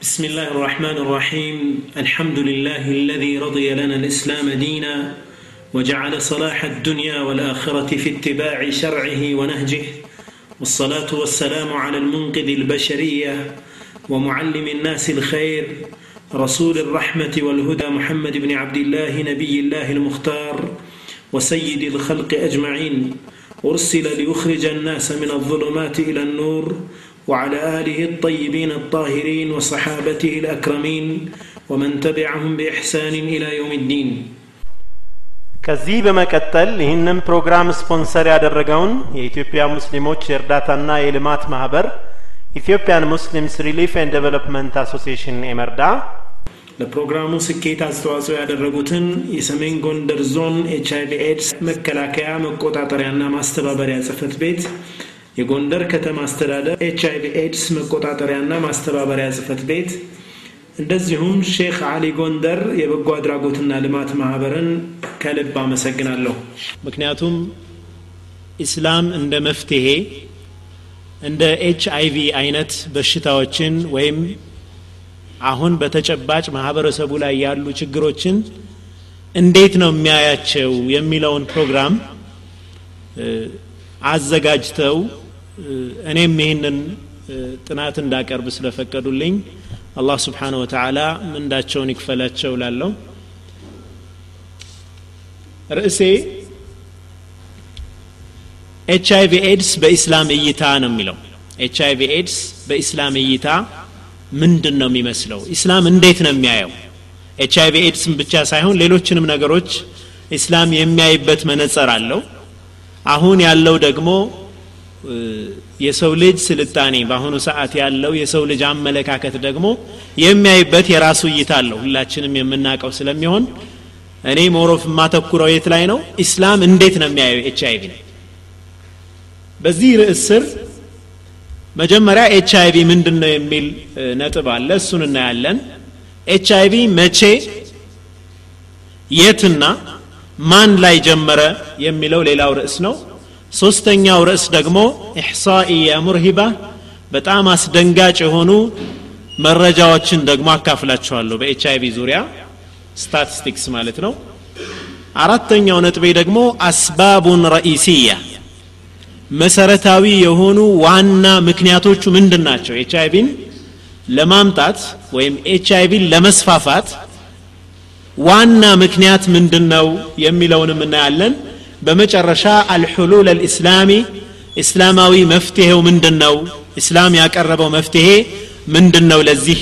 بسم الله الرحمن الرحيم. الحمد لله الذي رضي لنا الإسلام دينا وجعل صلاح الدنيا والآخرة في اتباع شرعه ونهجه والصلاة والسلام على المنقذ البشرية ومعلم الناس الخير رسول الرحمة والهدى محمد بن عبد الله نبي الله المختار وسيد الخلق أجمعين أرسل ليخرج الناس من الظلمات إلى النور وعلى اله الطيبين الطاهرين وصحابته الاكرمين ومن تبعهم باحسان الى يوم الدين ከዚህ በመቀጠል ይህንን ፕሮግራም ስፖንሰር ያደረገውን የኢትዮጵያ ሙስሊሞች የእርዳታና የልማት ማህበር ኢትዮጵያን ሙስሊምስ ሪሊፍ ኤንድ ዴቨሎፕመንት አሶሲሽን ኤመርዳ ለፕሮግራሙ ስኬት አስተዋጽኦ ያደረጉትን የሰሜን ጎንደር ዞን ኤች አይቪ ኤድስ መከላከያ መቆጣጠሪያና ማስተባበሪያ ጽህፈት ቤት የጎንደር ከተማ አስተዳደር ኤች አይቪ ኤድስ መቆጣጠሪያና ማስተባበሪያ ጽህፈት ቤት እንደዚሁም ሼክ አሊ ጎንደር የበጎ አድራጎትና ልማት ማህበርን ከልብ አመሰግናለሁ። ምክንያቱም ኢስላም እንደ መፍትሄ እንደ ኤች አይቪ አይነት በሽታዎችን ወይም አሁን በተጨባጭ ማህበረሰቡ ላይ ያሉ ችግሮችን እንዴት ነው የሚያያቸው የሚለውን ፕሮግራም አዘጋጅተው እኔም ይህንን ጥናት እንዳቀርብ ስለፈቀዱልኝ አላህ سبحانه وتعالى ምንዳቸውን ይክፈላቸው ላለው ርዕሴ ኤች አይቪ ኤድስ በኢስላም እይታ ነው የሚለው። ኤች አይቪ ኤድስ በኢስላም እይታ ምንድን ነው የሚመስለው? ኢስላም እንዴት ነው የሚያየው? ኤች አይቪ ኤድስም ብቻ ሳይሆን ሌሎችንም ነገሮች ኢስላም የሚያይበት መነጸር አለው። አሁን ያለው ደግሞ የሰው ልጅ ስልጣኔ በአሁኑ ሰዓት ያለው የሰው ልጅ አመለካከት ደግሞ የሚያይበት የራሱ እይታ አለው። ሁላችንም የምናውቀው ስለሚሆን እኔ more of የማተኩረው የት ላይ ነው? ኢስላም እንዴት ነው የሚያየው? ኤች አይቪ በዚህ ርዕስ ስር መጀመሪያ ኤች አይቪ ምንድን ነው የሚል ነጥብ አለ። እሱን እናያለን። ኤች አይቪ መቼ የትና ማን ላይ ጀመረ የሚለው ሌላው ርዕስ ነው ሶስተኛው ርዕስ ደግሞ إحصائية مرهبة በጣም አስደንጋጭ የሆኑ መረጃዎችን ደግሞ አካፍላችኋለሁ በኤች አይቪ ዙሪያ ስታቲስቲክስ ማለት ነው። አራተኛው ነጥቤ ደግሞ أسباب رئيسية መሰረታዊ የሆኑ ዋና ምክንያቶቹ ምንድን ናቸው? ኤች አይቪን ለማምጣት ወይም ኤች አይቪን ለመስፋፋት ዋና ምክንያት ምንድን ነው የሚለውንም እናያለን በመጨረሻ الحلول الإسلامي እስላማዊ መፍትሄው ምንድን ነው እስላም ያቀረበው መፍትሄ ምንድን ነው ለዚህ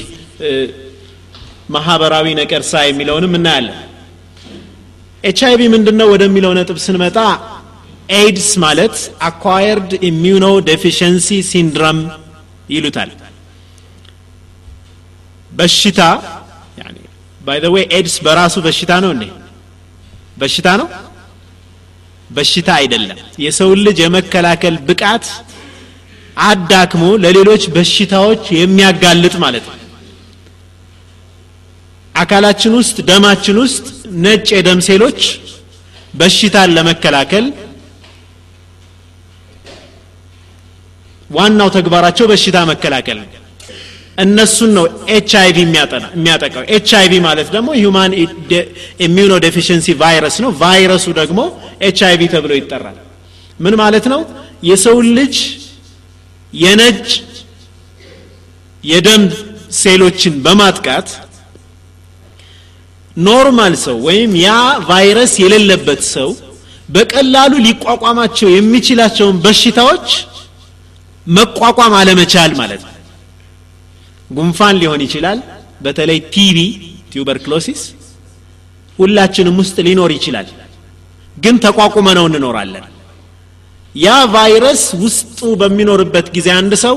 ማህበራዊ ነቀርሳ የሚለውንም እናያለን። ኤች አይቪ ምንድን ነው ወደሚለው ነጥብ ስንመጣ ኤድስ ማለት acquired immuno deficiency syndrome ይሉታል። በሽታ by way ኤድስ በራሱ በሽታ ነው እንዴ? በሽታ ነው በሽታ አይደለም። የሰውን ልጅ የመከላከል ብቃት አዳክሞ ለሌሎች በሽታዎች የሚያጋልጥ ማለት ነው። አካላችን ውስጥ ደማችን ውስጥ ነጭ የደም ሴሎች በሽታን ለመከላከል ዋናው ተግባራቸው በሽታ መከላከል ነው እነሱን ነው ኤች አይቪ የሚያጠቃው። ኤች አይቪ ማለት ደግሞ human immuno deficiency virus ነው። ቫይረሱ ደግሞ ኤች አይቪ ተብሎ ይጠራል። ምን ማለት ነው? የሰውን ልጅ የነጭ የደም ሴሎችን በማጥቃት normal ሰው ወይም ያ ቫይረስ የሌለበት ሰው በቀላሉ ሊቋቋማቸው የሚችላቸውን በሽታዎች መቋቋም አለመቻል ማለት ነው ጉንፋን ሊሆን ይችላል። በተለይ ቲቢ tuberculosis ሁላችንም ውስጥ ሊኖር ይችላል። ግን ተቋቁመ ነው እንኖራለን። ያ ቫይረስ ውስጡ በሚኖርበት ጊዜ አንድ ሰው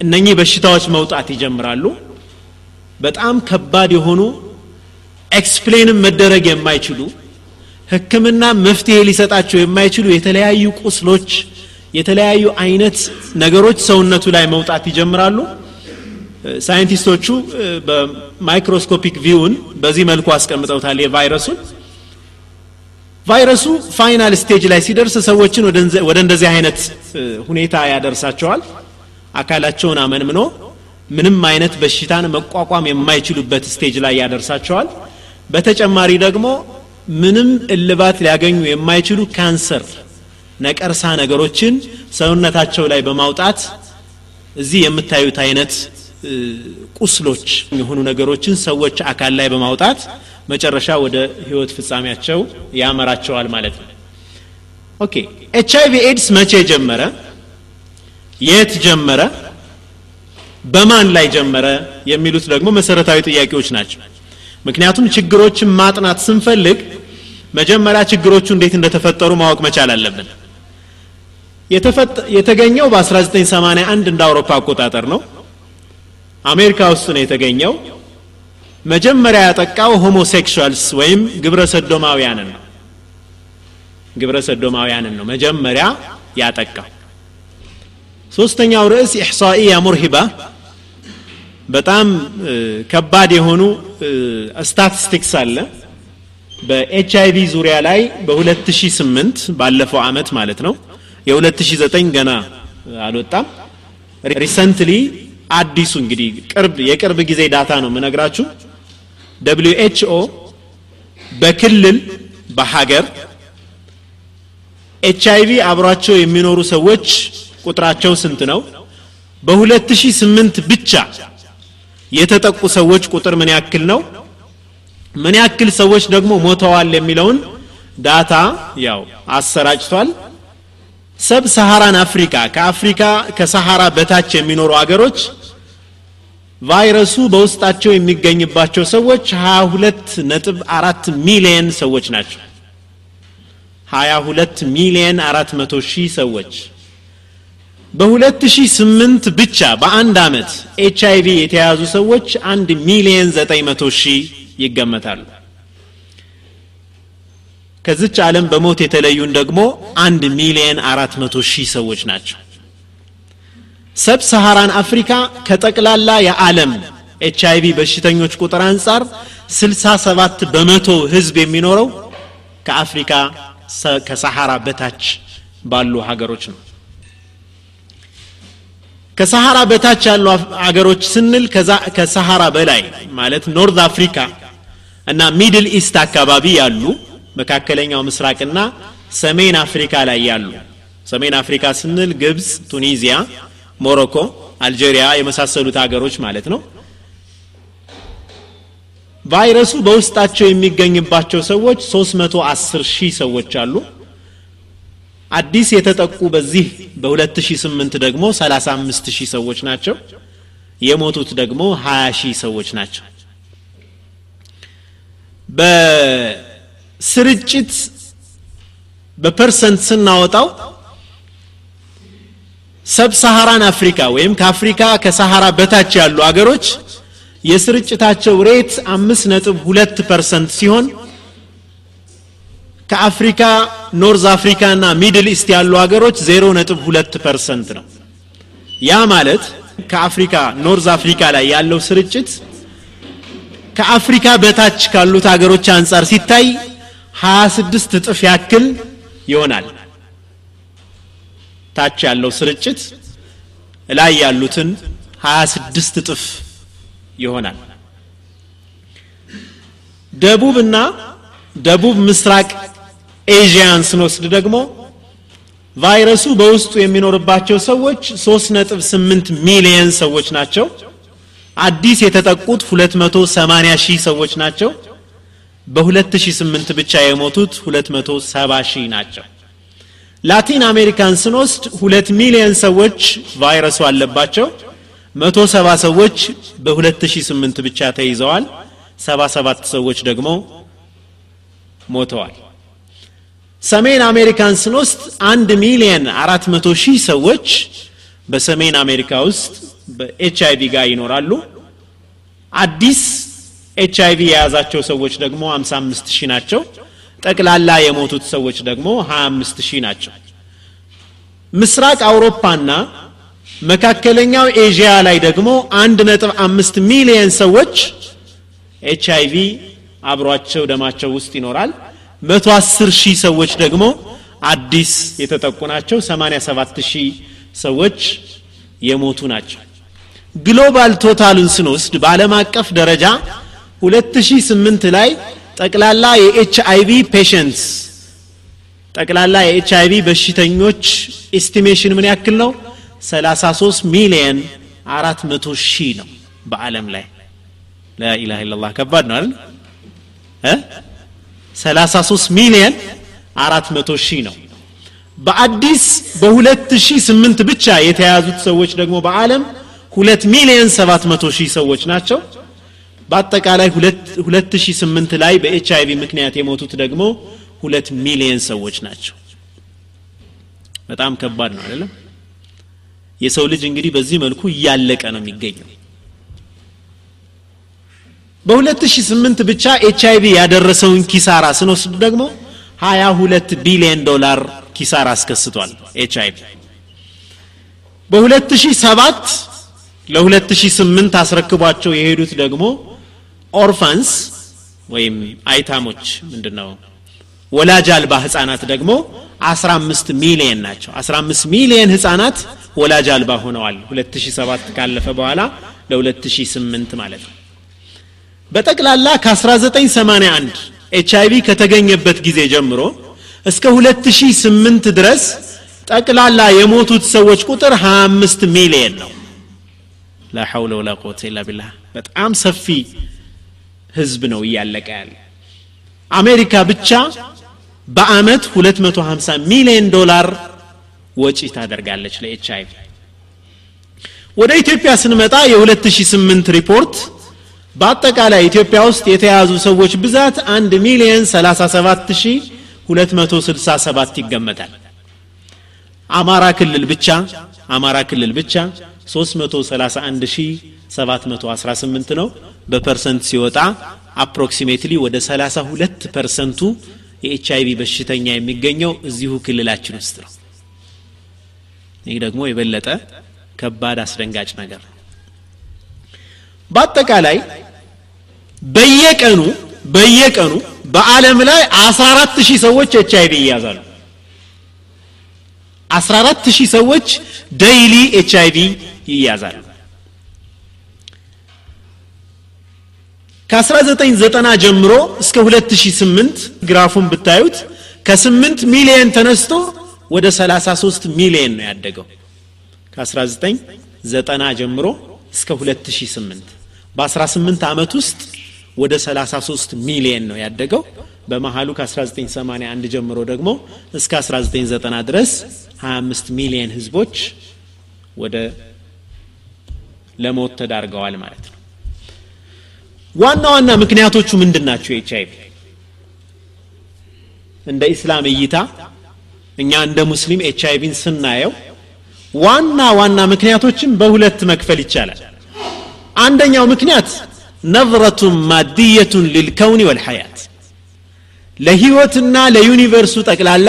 እነኚህ በሽታዎች መውጣት ይጀምራሉ። በጣም ከባድ የሆኑ explain ም መደረግ የማይችሉ ህክምና መፍትሄ ሊሰጣቸው የማይችሉ የተለያዩ ቁስሎች የተለያዩ አይነት ነገሮች ሰውነቱ ላይ መውጣት ይጀምራሉ ሳይንቲስቶቹ በ microscopic view ን በዚህ መልኩ አስቀምጠውታል የቫይረሱን። ቫይረሱ final stage ላይ ሲደርስ ሰዎችን ወደ እንደዚህ አይነት ሁኔታ ያደርሳቸዋል። አካላቸውን አመንምኖ ምንም አይነት በሽታን መቋቋም የማይችሉበት stage ላይ ያደርሳቸዋል። በተጨማሪ ደግሞ ምንም እልባት ሊያገኙ የማይችሉ ካንሰር ነቀርሳ ነገሮችን ሰውነታቸው ላይ በማውጣት እዚህ የምታዩት አይነት ቁስሎች የሆኑ ነገሮችን ሰዎች አካል ላይ በማውጣት መጨረሻ ወደ ህይወት ፍጻሜያቸው ያመራቸዋል ማለት ነው። Okay። ኤች አይቪ ኤድስ መቼ ጀመረ? የት ጀመረ? በማን ላይ ጀመረ? የሚሉት ደግሞ መሰረታዊ ጥያቄዎች ናቸው። ምክንያቱም ችግሮችን ማጥናት ስንፈልግ መጀመሪያ ችግሮቹ እንዴት እንደተፈጠሩ ማወቅ መቻል አለብን። የተገኘው በ1981 እንደ አውሮፓ አቆጣጠር ነው አሜሪካ ውስጥ ነው የተገኘው። መጀመሪያ ያጠቃው ሆሞሴክሹዋልስ ወይም ግብረ ሰዶማውያንን ነው። ግብረ ሰዶማውያንን ነው መጀመሪያ ያጠቃው። ሶስተኛው ርዕስ إحصائية مرهبة። በጣም ከባድ የሆኑ ስታቲስቲክስ አለ። በኤች አይቪ ዙሪያ ላይ በ2008 ባለፈው አመት ማለት ነው። የ2009 ገና አልወጣም። recently አዲሱ እንግዲህ ቅርብ የቅርብ ጊዜ data ነው የምነግራችሁ። WHO በክልል በሀገር ኤች አይቪ አብሯቸው የሚኖሩ ሰዎች ቁጥራቸው ስንት ነው? በ2008 ብቻ የተጠቁ ሰዎች ቁጥር ምን ያክል ነው? ምን ያክል ሰዎች ደግሞ ሞተዋል የሚለውን data ያው አሰራጭቷል። Sub-Saharan Africa ከአፍሪካ ከሰሃራ በታች የሚኖሩ አገሮች ቫይረሱ በውስጣቸው የሚገኝባቸው ሰዎች 22 ነጥብ አራት ሚሊየን ሰዎች ናቸው። 22 ሚሊየን 400 ሺህ ሰዎች በ2008 ብቻ በአንድ አመት ኤች አይቪ የተያዙ ሰዎች አንድ ሚሊየን 900 ሺህ ይገመታሉ። ከዚች ዓለም በሞት የተለዩን ደግሞ አንድ ሚሊየን 400 ሺህ ሰዎች ናቸው Sub-Saharan Africa ከጠቅላላ የዓለም ኤች አይቪ በሽተኞች ቁጥር አንጻር 67 በመቶ ህዝብ የሚኖረው ከአፍሪካ ከሰሃራ በታች ባሉ ሀገሮች ነው። ከሰሃራ በታች ያሉ ሀገሮች ስንል ከሰሃራ በላይ ማለት North Africa እና Middle East አካባቢ ያሉ መካከለኛው ምስራቅና ሰሜን አፍሪካ ላይ ያሉ። ሰሜን አፍሪካ ስንል ግብፅ ቱኒዚያ ሞሮኮ አልጄሪያ የመሳሰሉት ሀገሮች ማለት ነው። ቫይረሱ በውስጣቸው የሚገኝባቸው ሰዎች 310 ሺህ ሰዎች አሉ። አዲስ የተጠቁ በዚህ በ2008 ደግሞ 35 ሺህ ሰዎች ናቸው። የሞቱት ደግሞ 20 ሺህ ሰዎች ናቸው። በስርጭት በ percent ስናወጣው Sub-Saharan Africa ወይም ከአፍሪካ ከሰሃራ በታች ያሉ አገሮች የስርጭታቸው rate አምስት ነጥብ ሁለት percent ሲሆን ከአፍሪካ North Africa እና Middle East ያሉ ሀገሮች ዜሮ ነጥብ ሁለት percent ነው። ያ ማለት ከአፍሪካ North Africa ላይ ያለው ስርጭት ከአፍሪካ በታች ካሉት ሀገሮች አንጻር ሲታይ 26 እጥፍ ያክል ይሆናል ታች ያለው ስርጭት ላይ ያሉትን 26 እጥፍ ይሆናል። ደቡብና ደቡብ ምስራቅ ኤዥያን ስንወስድ ደግሞ ቫይረሱ በውስጡ የሚኖርባቸው ሰዎች 3.8 ሚሊየን ሰዎች ናቸው። አዲስ የተጠቁት 280 ሺህ ሰዎች ናቸው። በ2008 ብቻ የሞቱት 270 ሺህ ናቸው ላቲን አሜሪካን ስንወስድ ሁለት ሚሊየን ሰዎች ቫይረሱ አለባቸው። 170 ሰዎች በ2008 ብቻ ተይዘዋል። 77 ሰዎች ደግሞ ሞተዋል። ሰሜን አሜሪካን ስንወስድ አንድ ሚሊየን አራት መቶ ሺህ ሰዎች በሰሜን አሜሪካ ውስጥ በኤች አይቪ ጋር ይኖራሉ። አዲስ ኤች አይቪ የያዛቸው ሰዎች ደግሞ 55 ሺህ ናቸው ጠቅላላ የሞቱት ሰዎች ደግሞ 25 ሺህ ናቸው። ምስራቅ አውሮፓና መካከለኛው ኤዥያ ላይ ደግሞ አንድ ነጥብ አምስት ሚሊየን ሰዎች ኤች አይቪ አብሯቸው ደማቸው ውስጥ ይኖራል። መቶ አስር ሺህ ሰዎች ደግሞ አዲስ የተጠቁ ናቸው። 87 ሺህ ሰዎች የሞቱ ናቸው። global total ኡን ስንወስድ በዓለም አቀፍ ደረጃ 2008 ላይ ጠቅላላ የኤች አይቪ patients ጠቅላላ የኤች አይቪ በሽተኞች estimation ምን ያክል ነው? 33 ሚሊየን 400 ሺህ ነው በዓለም ላይ። لا إله إلا الله ከባድ ነው አይደል? እ? 33 ሚሊየን 400 ሺህ ነው። በአዲስ በ2008 ብቻ የተያዙት ሰዎች ደግሞ በዓለም 2 ሚሊየን 700 ሺህ ሰዎች ናቸው በአጠቃላይ 2008 ላይ በኤች አይቪ ምክንያት የሞቱት ደግሞ ሁለት ሚሊየን ሰዎች ናቸው። በጣም ከባድ ነው አይደለም? የሰው ልጅ እንግዲህ በዚህ መልኩ እያለቀ ነው የሚገኘው። በ2008 ብቻ ኤች አይቪ ያደረሰውን ኪሳራ ስንወስድ ደግሞ 22 ቢሊዮን ዶላር ኪሳራ አስከስቷል ኤች አይቪ በ2007 ለ2008 አስረክቧቸው የሄዱት ደግሞ orphans ወይም አይታሞች ምንድነው? ወላጅ አልባ ህጻናት ደግሞ 15 ሚሊየን ናቸው። 15 ሚሊየን ህጻናት ወላጅ አልባ ሆነዋል። 2007 ካለፈ በኋላ ለ2008 ማለት ነው። በጠቅላላ ከ1981 ኤች አይቪ ከተገኘበት ጊዜ ጀምሮ እስከ 2008 ድረስ ጠቅላላ የሞቱት ሰዎች ቁጥር 25 ሚሊየን ነው። ላ ሐውለ ወላ ቁወተ ኢላ ቢላህ። በጣም ሰፊ ህዝብ ነው እያለቀ ያለ። አሜሪካ ብቻ በአመት 250 ሚሊዮን ዶላር ወጪ ታደርጋለች ለኤች አይቪ ወደ ኢትዮጵያ ስንመጣ የ2008 ሪፖርት በአጠቃላይ ኢትዮጵያ ውስጥ የተያዙ ሰዎች ብዛት 1 ሚሊዮን 37267 ይገመታል። አማራ ክልል ብቻ አማራ ክልል ብቻ 331718 ነው። በ percent ሲወጣ approximately ወደ 32 percent ኡ የኤች አይቪ በሽተኛ የሚገኘው እዚሁ ክልላችን ውስጥ ነው። ይህ ደግሞ የበለጠ ከባድ አስደንጋጭ ነገር ነው። በአጠቃላይ በየቀኑ በየቀኑ በዓለም ላይ 14 ሺህ ሰዎች ኤች አይቪ ይያዛሉ 14 ሺህ ሰዎች daily ኤች አይቪ ይያዛሉ። ከ1990 ጀምሮ እስከ 2008 ግራፉን ብታዩት ከ8 ሚሊየን ተነስቶ ወደ 33 ሚሊየን ነው ያደገው። ከ1990 ጀምሮ እስከ 2008 በ18 ዓመት ውስጥ ወደ 33 ሚሊየን ነው ያደገው። በመሃሉ ከ1981 ጀምሮ ደግሞ እስከ 1990 ድረስ 25 ሚሊየን ህዝቦች ወደ ለሞት ተዳርገዋል ማለት ነው። ዋና ዋና ምክንያቶቹ ምንድን ናቸው? ኤች አይቪ እንደ ኢስላም እይታ እኛ እንደ ሙስሊም ኤች አይቪን ስናየው ዋና ዋና ምክንያቶችን በሁለት መክፈል ይቻላል። አንደኛው ምክንያት نظرة مادية للكون والحياة ለህይወትና ለ universe ኡ ጠቅላላ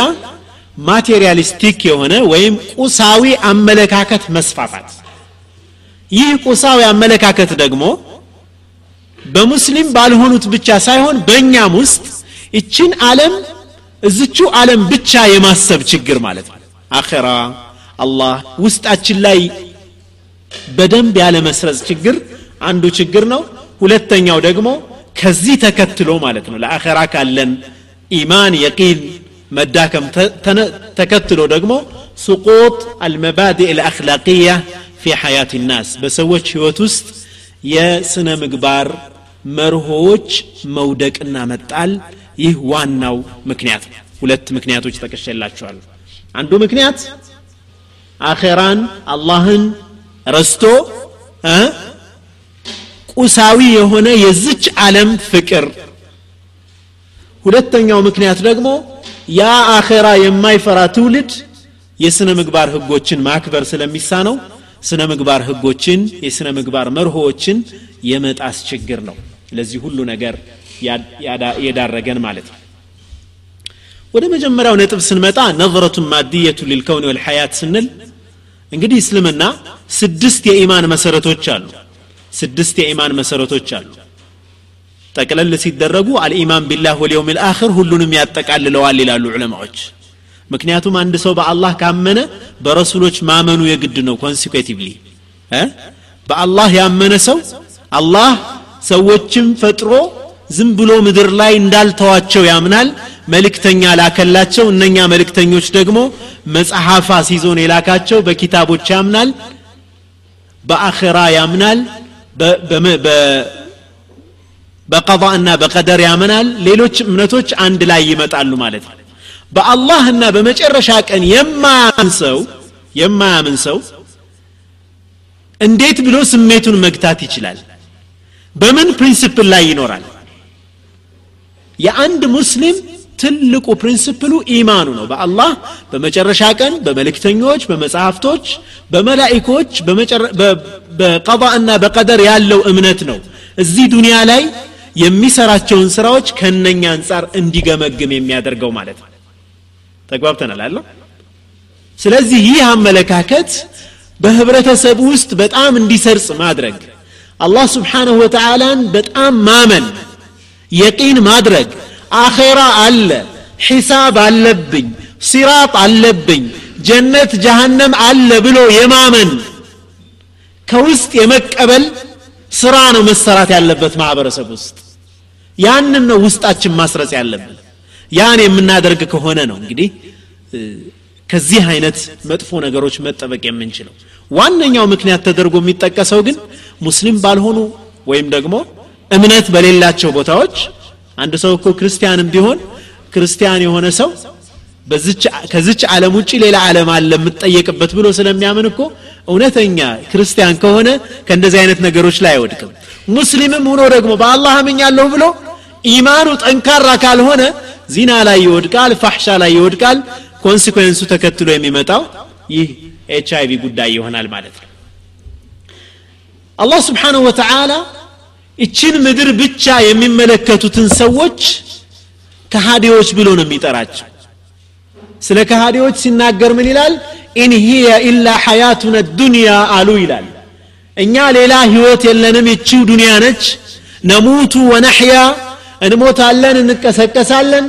materialistic የሆነ ወይም ቁሳዊ አመለካከት መስፋፋት። ይህ ቁሳዊ አመለካከት ደግሞ በሙስሊም ባልሆኑት ብቻ ሳይሆን በእኛም ውስጥ እችን ዓለም እዝቹ ዓለም ብቻ የማሰብ ችግር ማለት ነው። አኸራ አላህ ውስጣችን ላይ በደንብ ያለ መስረጽ ችግር አንዱ ችግር ነው። ሁለተኛው ደግሞ ከዚህ ተከትሎ ማለት ነው ለአኸራ ካለን ኢማን የቂን መዳከም ተከትሎ ደግሞ ስቁጥ አልመባዲእ ልአክላቅያ ፊ ሐያት ናስ። በሰዎች ህይወት ውስጥ የስነ ምግባር መርሆዎች መውደቅና መጣል ይህ ዋናው ምክንያት ነው። ሁለት ምክንያቶች ጠቅሼላችኋለሁ አንዱ ምክንያት አኼራን አላህን ረስቶ ቁሳዊ የሆነ የዝች ዓለም ፍቅር። ሁለተኛው ምክንያት ደግሞ ያ አኼራ የማይፈራ ትውልድ የስነ ምግባር ህጎችን ማክበር ስለሚሳነው ስነ ምግባር ህጎችን የስነ ምግባር መርሆዎችን የመጣስ ችግር ነው። ለዚህ ሁሉ ነገር የዳረገን ማለት ነው። ወደ መጀመሪያው ነጥብ ስንመጣ ነظረቱን ማድየቱ ሊልከውን ወልሐያት ስንል እንግዲህ እስልምና ስድስት የኢማን መሰረቶች አሉ። ስድስት የኢማን መሰረቶች አሉ ጠቅለል ሲደረጉ الإيمان بالله واليوم الآخر ሁሉንም ያጠቃልለዋል ይላሉ ዑለማዎች። ምክንያቱም አንድ ሰው በአላህ ካመነ በረሱሎች ማመኑ የግድ ነው consecutively። በአላህ ያመነ ሰው አላህ ሰዎችን ፈጥሮ ዝም ብሎ ምድር ላይ እንዳልተዋቸው ያምናል። መልእክተኛ ላከላቸው እነኛ መልእክተኞች ደግሞ መጽሐፍ አስይዞን የላካቸው በኪታቦች ያምናል በአኼራ ያምናል በቀضእና በቀደር ያምናል ሌሎች እምነቶች አንድ ላይ ይመጣሉ ማለት ነው። በአላህና በመጨረሻ ቀን የማያምን ሰው የማያምን ሰው እንዴት ብሎ ስሜቱን መግታት ይችላል? በምን principle ላይ ይኖራል? የአንድ ሙስሊም ትልቁ principle ኡ ኢማኑ ነው። በአላህ በመጨረሻ ቀን በመልእክተኞች በመጽሐፍቶች በመላኢኮች በቀضእና በቀደር ያለው እምነት ነው። እዚህ ዱንያ ላይ የሚሰራቸውን ስራዎች ከነኛ አንጻር እንዲገመግም የሚያደርገው ማለት ነው። ተግባብተናል አለው ስለዚህ ይህ አመለካከት በህብረተሰብ ውስጥ በጣም እንዲሰርጽ ማድረግ አላህ ስብሓንሁ ወተዓላን በጣም ማመን የቂን ማድረግ አኼራ አለ ሒሳብ አለብኝ ሲራጥ አለብኝ ጀነት ጀሃነም አለ ብሎ የማመን ከውስጥ የመቀበል ስራ ነው መሰራት ያለበት ማህበረሰብ ውስጥ ያንን ነው ውስጣችን ማስረጽ ያለብን። ያን የምናደርግ ከሆነ ነው እንግዲህ ከዚህ አይነት መጥፎ ነገሮች መጠበቅ የምንችለው። ዋነኛው ምክንያት ተደርጎ የሚጠቀሰው ግን ሙስሊም ባልሆኑ ወይም ደግሞ እምነት በሌላቸው ቦታዎች አንድ ሰው እኮ ክርስቲያንም ቢሆን ክርስቲያን የሆነ ሰው ከዚች ዓለም ውጭ ሌላ ዓለም አለ የምትጠየቅበት ብሎ ስለሚያምን እኮ እውነተኛ ክርስቲያን ከሆነ ከእንደዚህ አይነት ነገሮች ላይ አይወድቅም። ሙስሊምም ሆኖ ደግሞ በአላህ አምኛለሁ ብሎ ኢማኑ ጠንካራ ካልሆነ ዚና ላይ ይወድቃል ፋሕሻ ላይ ይወድቃል። ኮንሲኩዌንሱ ተከትሎ የሚመጣው ይህ ኤች አይቪ ጉዳይ ይሆናል ማለት ነው። አላህ سبحانه وتعالى እችን ምድር ብቻ የሚመለከቱትን ሰዎች ከሃዲዎች ብሎ ነው የሚጠራቸው። ስለ ከሃዲዎች ሲናገር ምን ይላል? إن هي إلا حياتنا الدنيا አሉ ይላል። እኛ ሌላ ህይወት የለንም። ይቺው ዱንያ ነች። نموت ونحيا እንሞታለን እንቀሰቀሳለን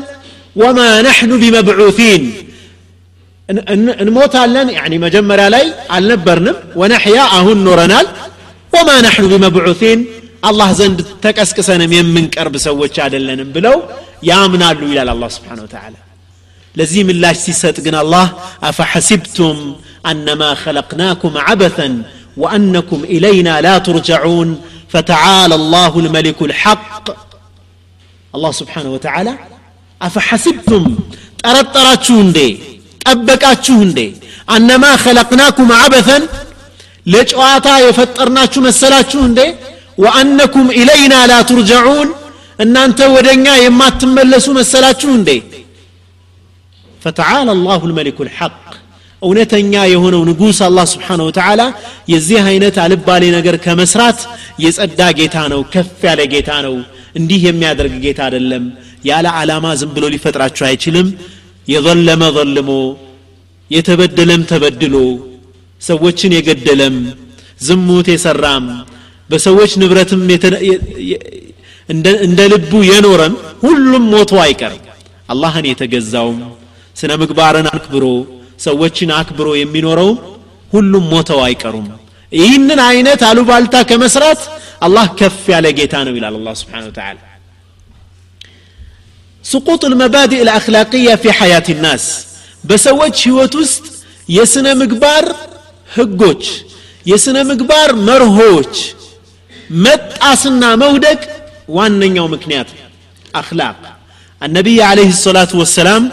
ወማ ነሕኑ ቢመብዑቲን እንሞታለን ያኒ መጀመሪያ ላይ አልነበርንም ወነሕያ አሁን ኖረናል ወማ ነሕኑ ቢመብዑቲን አላህ ዘንድ ተቀስቅሰንም የምንቀርብ ሰዎች አይደለንም ብለው ያምናሉ ይላል አላህ ስብሓን ወተዓላ ለዚህ ምላሽ ሲሰጥ ግን አላህ አፈሐሲብቱም አነማ ኸለቅናኩም ዓበተን وأنكم إلينا لا ترجعون فتعالى الله الملك الحق الله سبحانه وتعالى أفحسبتم ترطراتشون دي ጠበቃችሁን እንዴ አነማ ኸለቅናኩም አበተን ለጨዋታ የፈጠርናችሁ መሰላችሁ እንዴ ወአነኩም ኢለይና ላ ቱርጀዑን እናንተ ወደ እኛ የማትመለሱ መሰላችሁ እንዴ ፈተዓላ አላሁ ልመሊኩ ልሐቅ እውነተኛ የሆነው ንጉሥ አላህ ስብሓን ወተዓላ የዚህ አይነት አልባሌ ነገር ከመስራት የጸዳ ጌታ ነው ከፍ ያለ ጌታ ነው እንዲህ የሚያደርግ ጌታ አይደለም። ያለ ዓላማ ዝም ብሎ ሊፈጥራችሁ አይችልም። የዘለመ ዘልሞ የተበደለም ተበድሎ ሰዎችን የገደለም ዝሙት የሰራም በሰዎች ንብረትም እንደ ልቡ የኖረም ሁሉም ሞቶ አይቀርም። አላህን የተገዛውም ስነ ምግባርን አክብሮ ሰዎችን አክብሮ የሚኖረውም ሁሉም ሞተው አይቀሩም። ይህንን አይነት አሉባልታ ከመስራት አላህ ከፍ ያለ ጌታ ነው ይላል አላህ ስብሓን ወተዓላ سقوط المبادئ الأخلاقية في حياة الناس بسوج هوت وسط يسنى مقبار هقوش يسنى مقبار مرهوش مت أصنا مودك وان يوم مكنيات أخلاق النبي عليه الصلاة والسلام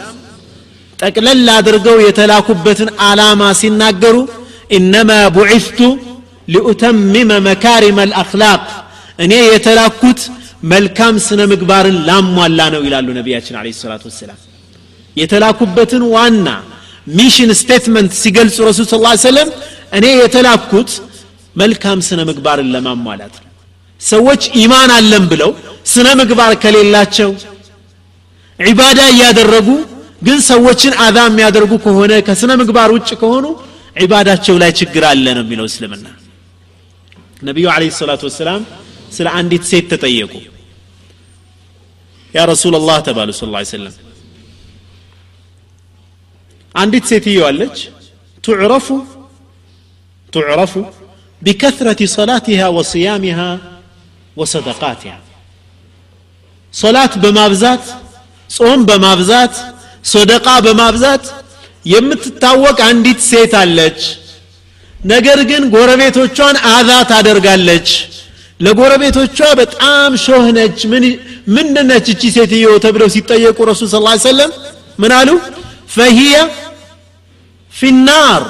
ጠቅለል አድርገው የተላኩበትን ዓላማ ሲናገሩ ኢነማ ቡዒፍቱ لأتمم مكارم الأخلاق። እኔ የተላኩት መልካም ስነ ምግባርን ላሟላ ነው ይላሉ ነቢያችን عليه الصلاة والسلام። የተላኩበትን ዋና mission statement ሲገልጹ ረሱል صلى الله عليه وسلم እኔ የተላኩት መልካም ስነ ምግባርን ለማሟላት ነው። ሰዎች ኢማን አለን ብለው ስነ ምግባር ከሌላቸው ዒባዳ እያደረጉ ግን ሰዎችን አዛ የሚያደርጉ ከሆነ ከስነ ምግባር ውጭ ከሆኑ ዒባዳቸው ላይ ችግር አለ ነው የሚለው እስልምና ነቢዩ አለ ሰላቱ ወሰላም ስለ አንዲት ሴት ተጠየቁ ያ ረሱል ላህ ተባሉ ስ ሰለም አንዲት ሴትዮ አለች ቱዕረፉ ቱዕረፉ بكثرة صلاتها وصيامها وصدقاتها صلاة بمابزات ጾም በማብዛት ሶደቃ በማብዛት የምትታወቅ አንዲት ሴት አለች ነገር ግን ጎረቤቶቿን አዛ ታደርጋለች። ለጎረቤቶቿ በጣም ሾህ ነች ምንድነች እቺ ሴትዮ ተብለው ሲጠየቁ ረሱል ስ ሰለም ምን አሉ? ፈሂየ ፊናር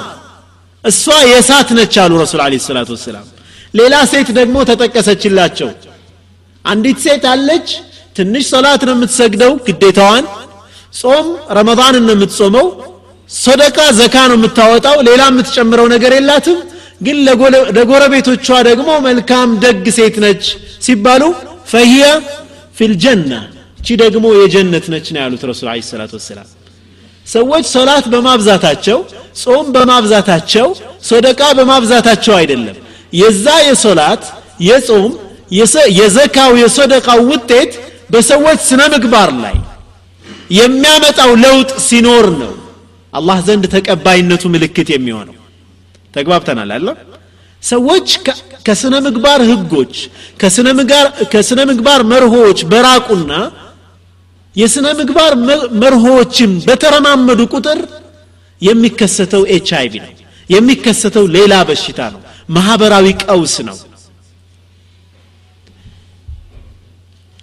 እሷ የእሳት ነች አሉ ረሱል አለ ሰላቱ ወሰላም። ሌላ ሴት ደግሞ ተጠቀሰችላቸው። አንዲት ሴት አለች ትንሽ ሰላት ነው የምትሰግደው ግዴታዋን። ጾም ረመዳን ነው የምትጾመው ሶደቃ ዘካ ነው የምታወጣው። ሌላ የምትጨምረው ነገር የላትም። ግን ለጎረቤቶቿ ደግሞ መልካም ደግ ሴት ነች ሲባሉ ፈሂያ ፊልጀና እቺ ደግሞ የጀነት ነች ነው ያሉት ረሱል አለ ሰላት ወሰላም። ሰዎች ሶላት በማብዛታቸው ጾም በማብዛታቸው ሶደቃ በማብዛታቸው አይደለም። የዛ የሶላት የጾም የዘካው የሶደቃው ውጤት በሰዎች ስነ ምግባር ላይ የሚያመጣው ለውጥ ሲኖር ነው አላህ ዘንድ ተቀባይነቱ ምልክት የሚሆነው። ተግባብተናል አለ ሰዎች ከስነ ምግባር ህጎች ከስነ ምግባር መርሆዎች በራቁና የስነ ምግባር መርሆዎችን በተረማመዱ ቁጥር የሚከሰተው ኤች አይቪ ነው። የሚከሰተው ሌላ በሽታ ነው። ማህበራዊ ቀውስ ነው።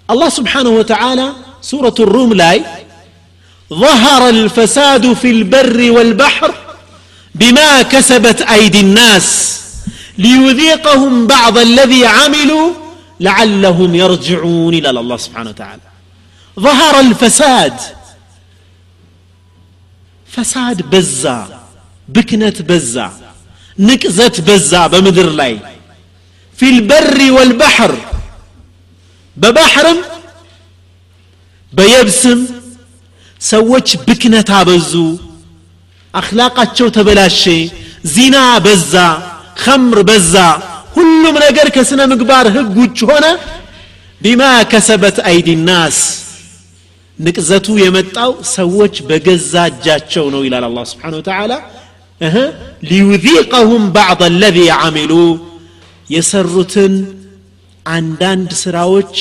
አላህ سبحانه وتعالى سورة الروم ላይ ظهر الفساد في البر والبحر بما كسبت أيدي الناس ليذيقهم بعض الذي عملوا لعلهم يرجعون إلى الله سبحانه وتعالى ظهر الفساد فساد بزا بكنة بزا نكزت بزا بمدر لاي في البر والبحر በባህርም በየብስም ሰዎች ብክነት አበዙ አክላቃቸው ተበላሸ ዚና በዛ ከምር በዛ ሁሉም ነገር ከስነ ምግባር ህግ ውጭ ሆነ። بما كسبت أيدي الناس ንቅዘቱ የመጣው ሰዎች በገዛ እጃቸው ነው ይላል አላህ سبحانه وتعالى ليذيقهم بعض الذي عملوا የሰሩትን አንዳንድ ስራዎች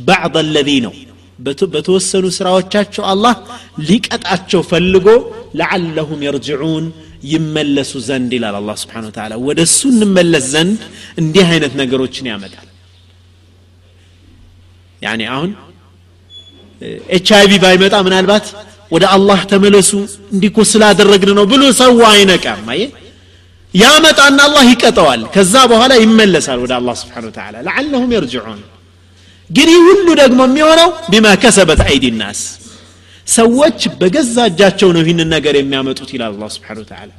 بعض الذي ነው በተወሰኑ ስራዎቻቸው አላህ ሊቀጣቸው ፈልጎ لعلهم يرجعون ይመለሱ ዘንድ ይላል አላህ سبحانه وتعالى ወደ እሱ እንመለስ ዘንድ እንዲህ አይነት ነገሮችን ያመጣል። يعني አሁን ኤች አይቪ ባይመጣ ምናልባት ወደ አላህ ተመለሱ እንዲኮ ስላደረግን ነው ብሎ ሰው አይነቃም። አየ? ያመጣና አላህ ይቀጠዋል። ከዛ በኋላ ይመለሳል ወደ አላህ سبحانه وتعالى لعلهم يرجعون ግን ይህ ሁሉ ደግሞ የሚሆነው بما كسبت أيدي الناس። ሰዎች በገዛ እጃቸው ነው ይህንን ነገር የሚያመጡት ይላል አላ ስብሓን ወተላ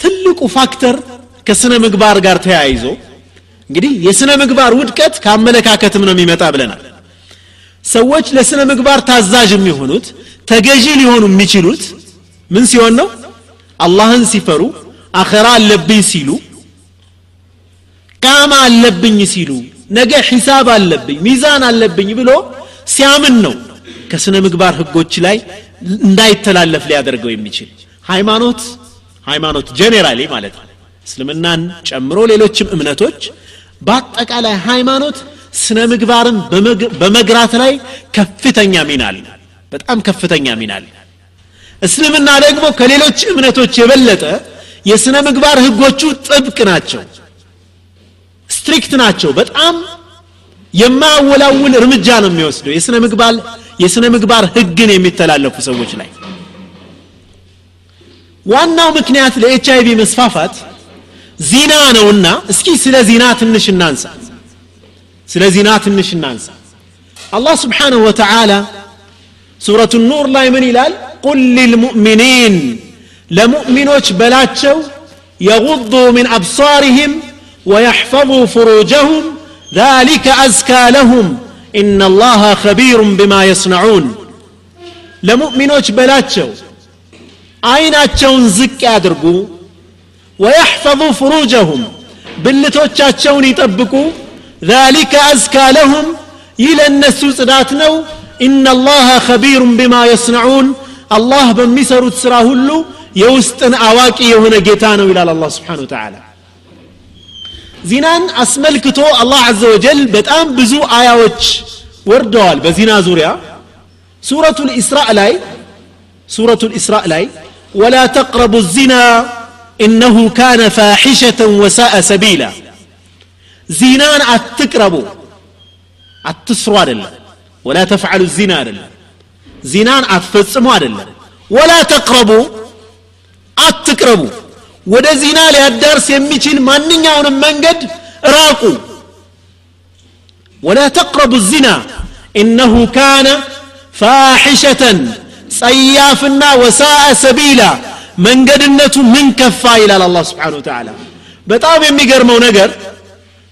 ትልቁ ፋክተር ከስነ ምግባር ጋር ተያይዞ እንግዲህ የስነ ምግባር ውድቀት ከአመለካከትም ነው የሚመጣ ብለናል። ሰዎች ለስነ ምግባር ታዛዥ የሚሆኑት ተገዢ ሊሆኑ የሚችሉት ምን ሲሆን ነው? አላህን ሲፈሩ አኸራ አለብኝ ሲሉ ቃማ አለብኝ ሲሉ ነገ ሒሳብ አለብኝ ሚዛን አለብኝ ብሎ ሲያምን ነው ከስነ ምግባር ህጎች ላይ እንዳይተላለፍ ሊያደርገው የሚችል። ሃይማኖት ሃይማኖት ጄኔራሊ ማለት ነው። እስልምናን ጨምሮ ሌሎችም እምነቶች በአጠቃላይ ሃይማኖት ስነ ምግባርን በመግራት ላይ ከፍተኛ ሚና አለ በጣም ከፍተኛ ሚና አለ እስልምና ደግሞ ከሌሎች እምነቶች የበለጠ የስነ ምግባር ህጎቹ ጥብቅ ናቸው ስትሪክት ናቸው በጣም የማያወላውል እርምጃ ነው የሚወስደው የስነ ምግባር የስነ ምግባር ህግን የሚተላለፉ ሰዎች ላይ ዋናው ምክንያት ለኤች አይቪ መስፋፋት ዚና ነውና እስኪ ስለ ዚና ትንሽ እናንሳ ስለ ዚና ትንሽ እናንሳ አላህ ስብሓንሁ ወተዓላ ሱረቱ ኑር ላይ ምን ይላል ቁል ልልሙእሚኒን ለሙእሚኖች በላቸው የغضوا من أبصارهم ويحفظوا فروجهم ذلك أزكى لهم. إن الله خبير بما يصنعون. لمؤمنو بلاتشو أين أتشون زك أدرقو ويحفظوا فروجهم بلتو أتشون يطبقوا ذلك أزكى لهم. إلى النسو سداتنو إن الله خبير بما يصنعون. الله بمسر تسراهلو يوستن أواكي هنا جيتانو إلى الله سبحانه وتعالى. ዚናን አስመልክቶ አላህ አዘ ወጀል በጣም ብዙ አያዎች ወርደዋል በዚና ዙሪያ ሱረቱ ልኢስራእ ላይ ሱረቱ ልኢስራእ ላይ ወላ ተቅረቡ ዚና إنه كان فاحشة وساء سبيلا زينان أتقربوا أتسروا أدلا ولا تفعلوا الزنا أدلا زينان أتفصموا أدلا ولا تقربوا أتقربوا ወደ ዚና ሊያዳርስ የሚችል ማንኛውንም መንገድ ራቁ። ወላ ተቅረቡ ዚና። ኢነሁ ካነ ፋሒሸተን ጸያፍና ወሳአ ሰቢላ መንገድነቱ ምን ከፋ ይላል አላህ ስብሓን ወተዓላ። በጣም የሚገርመው ነገር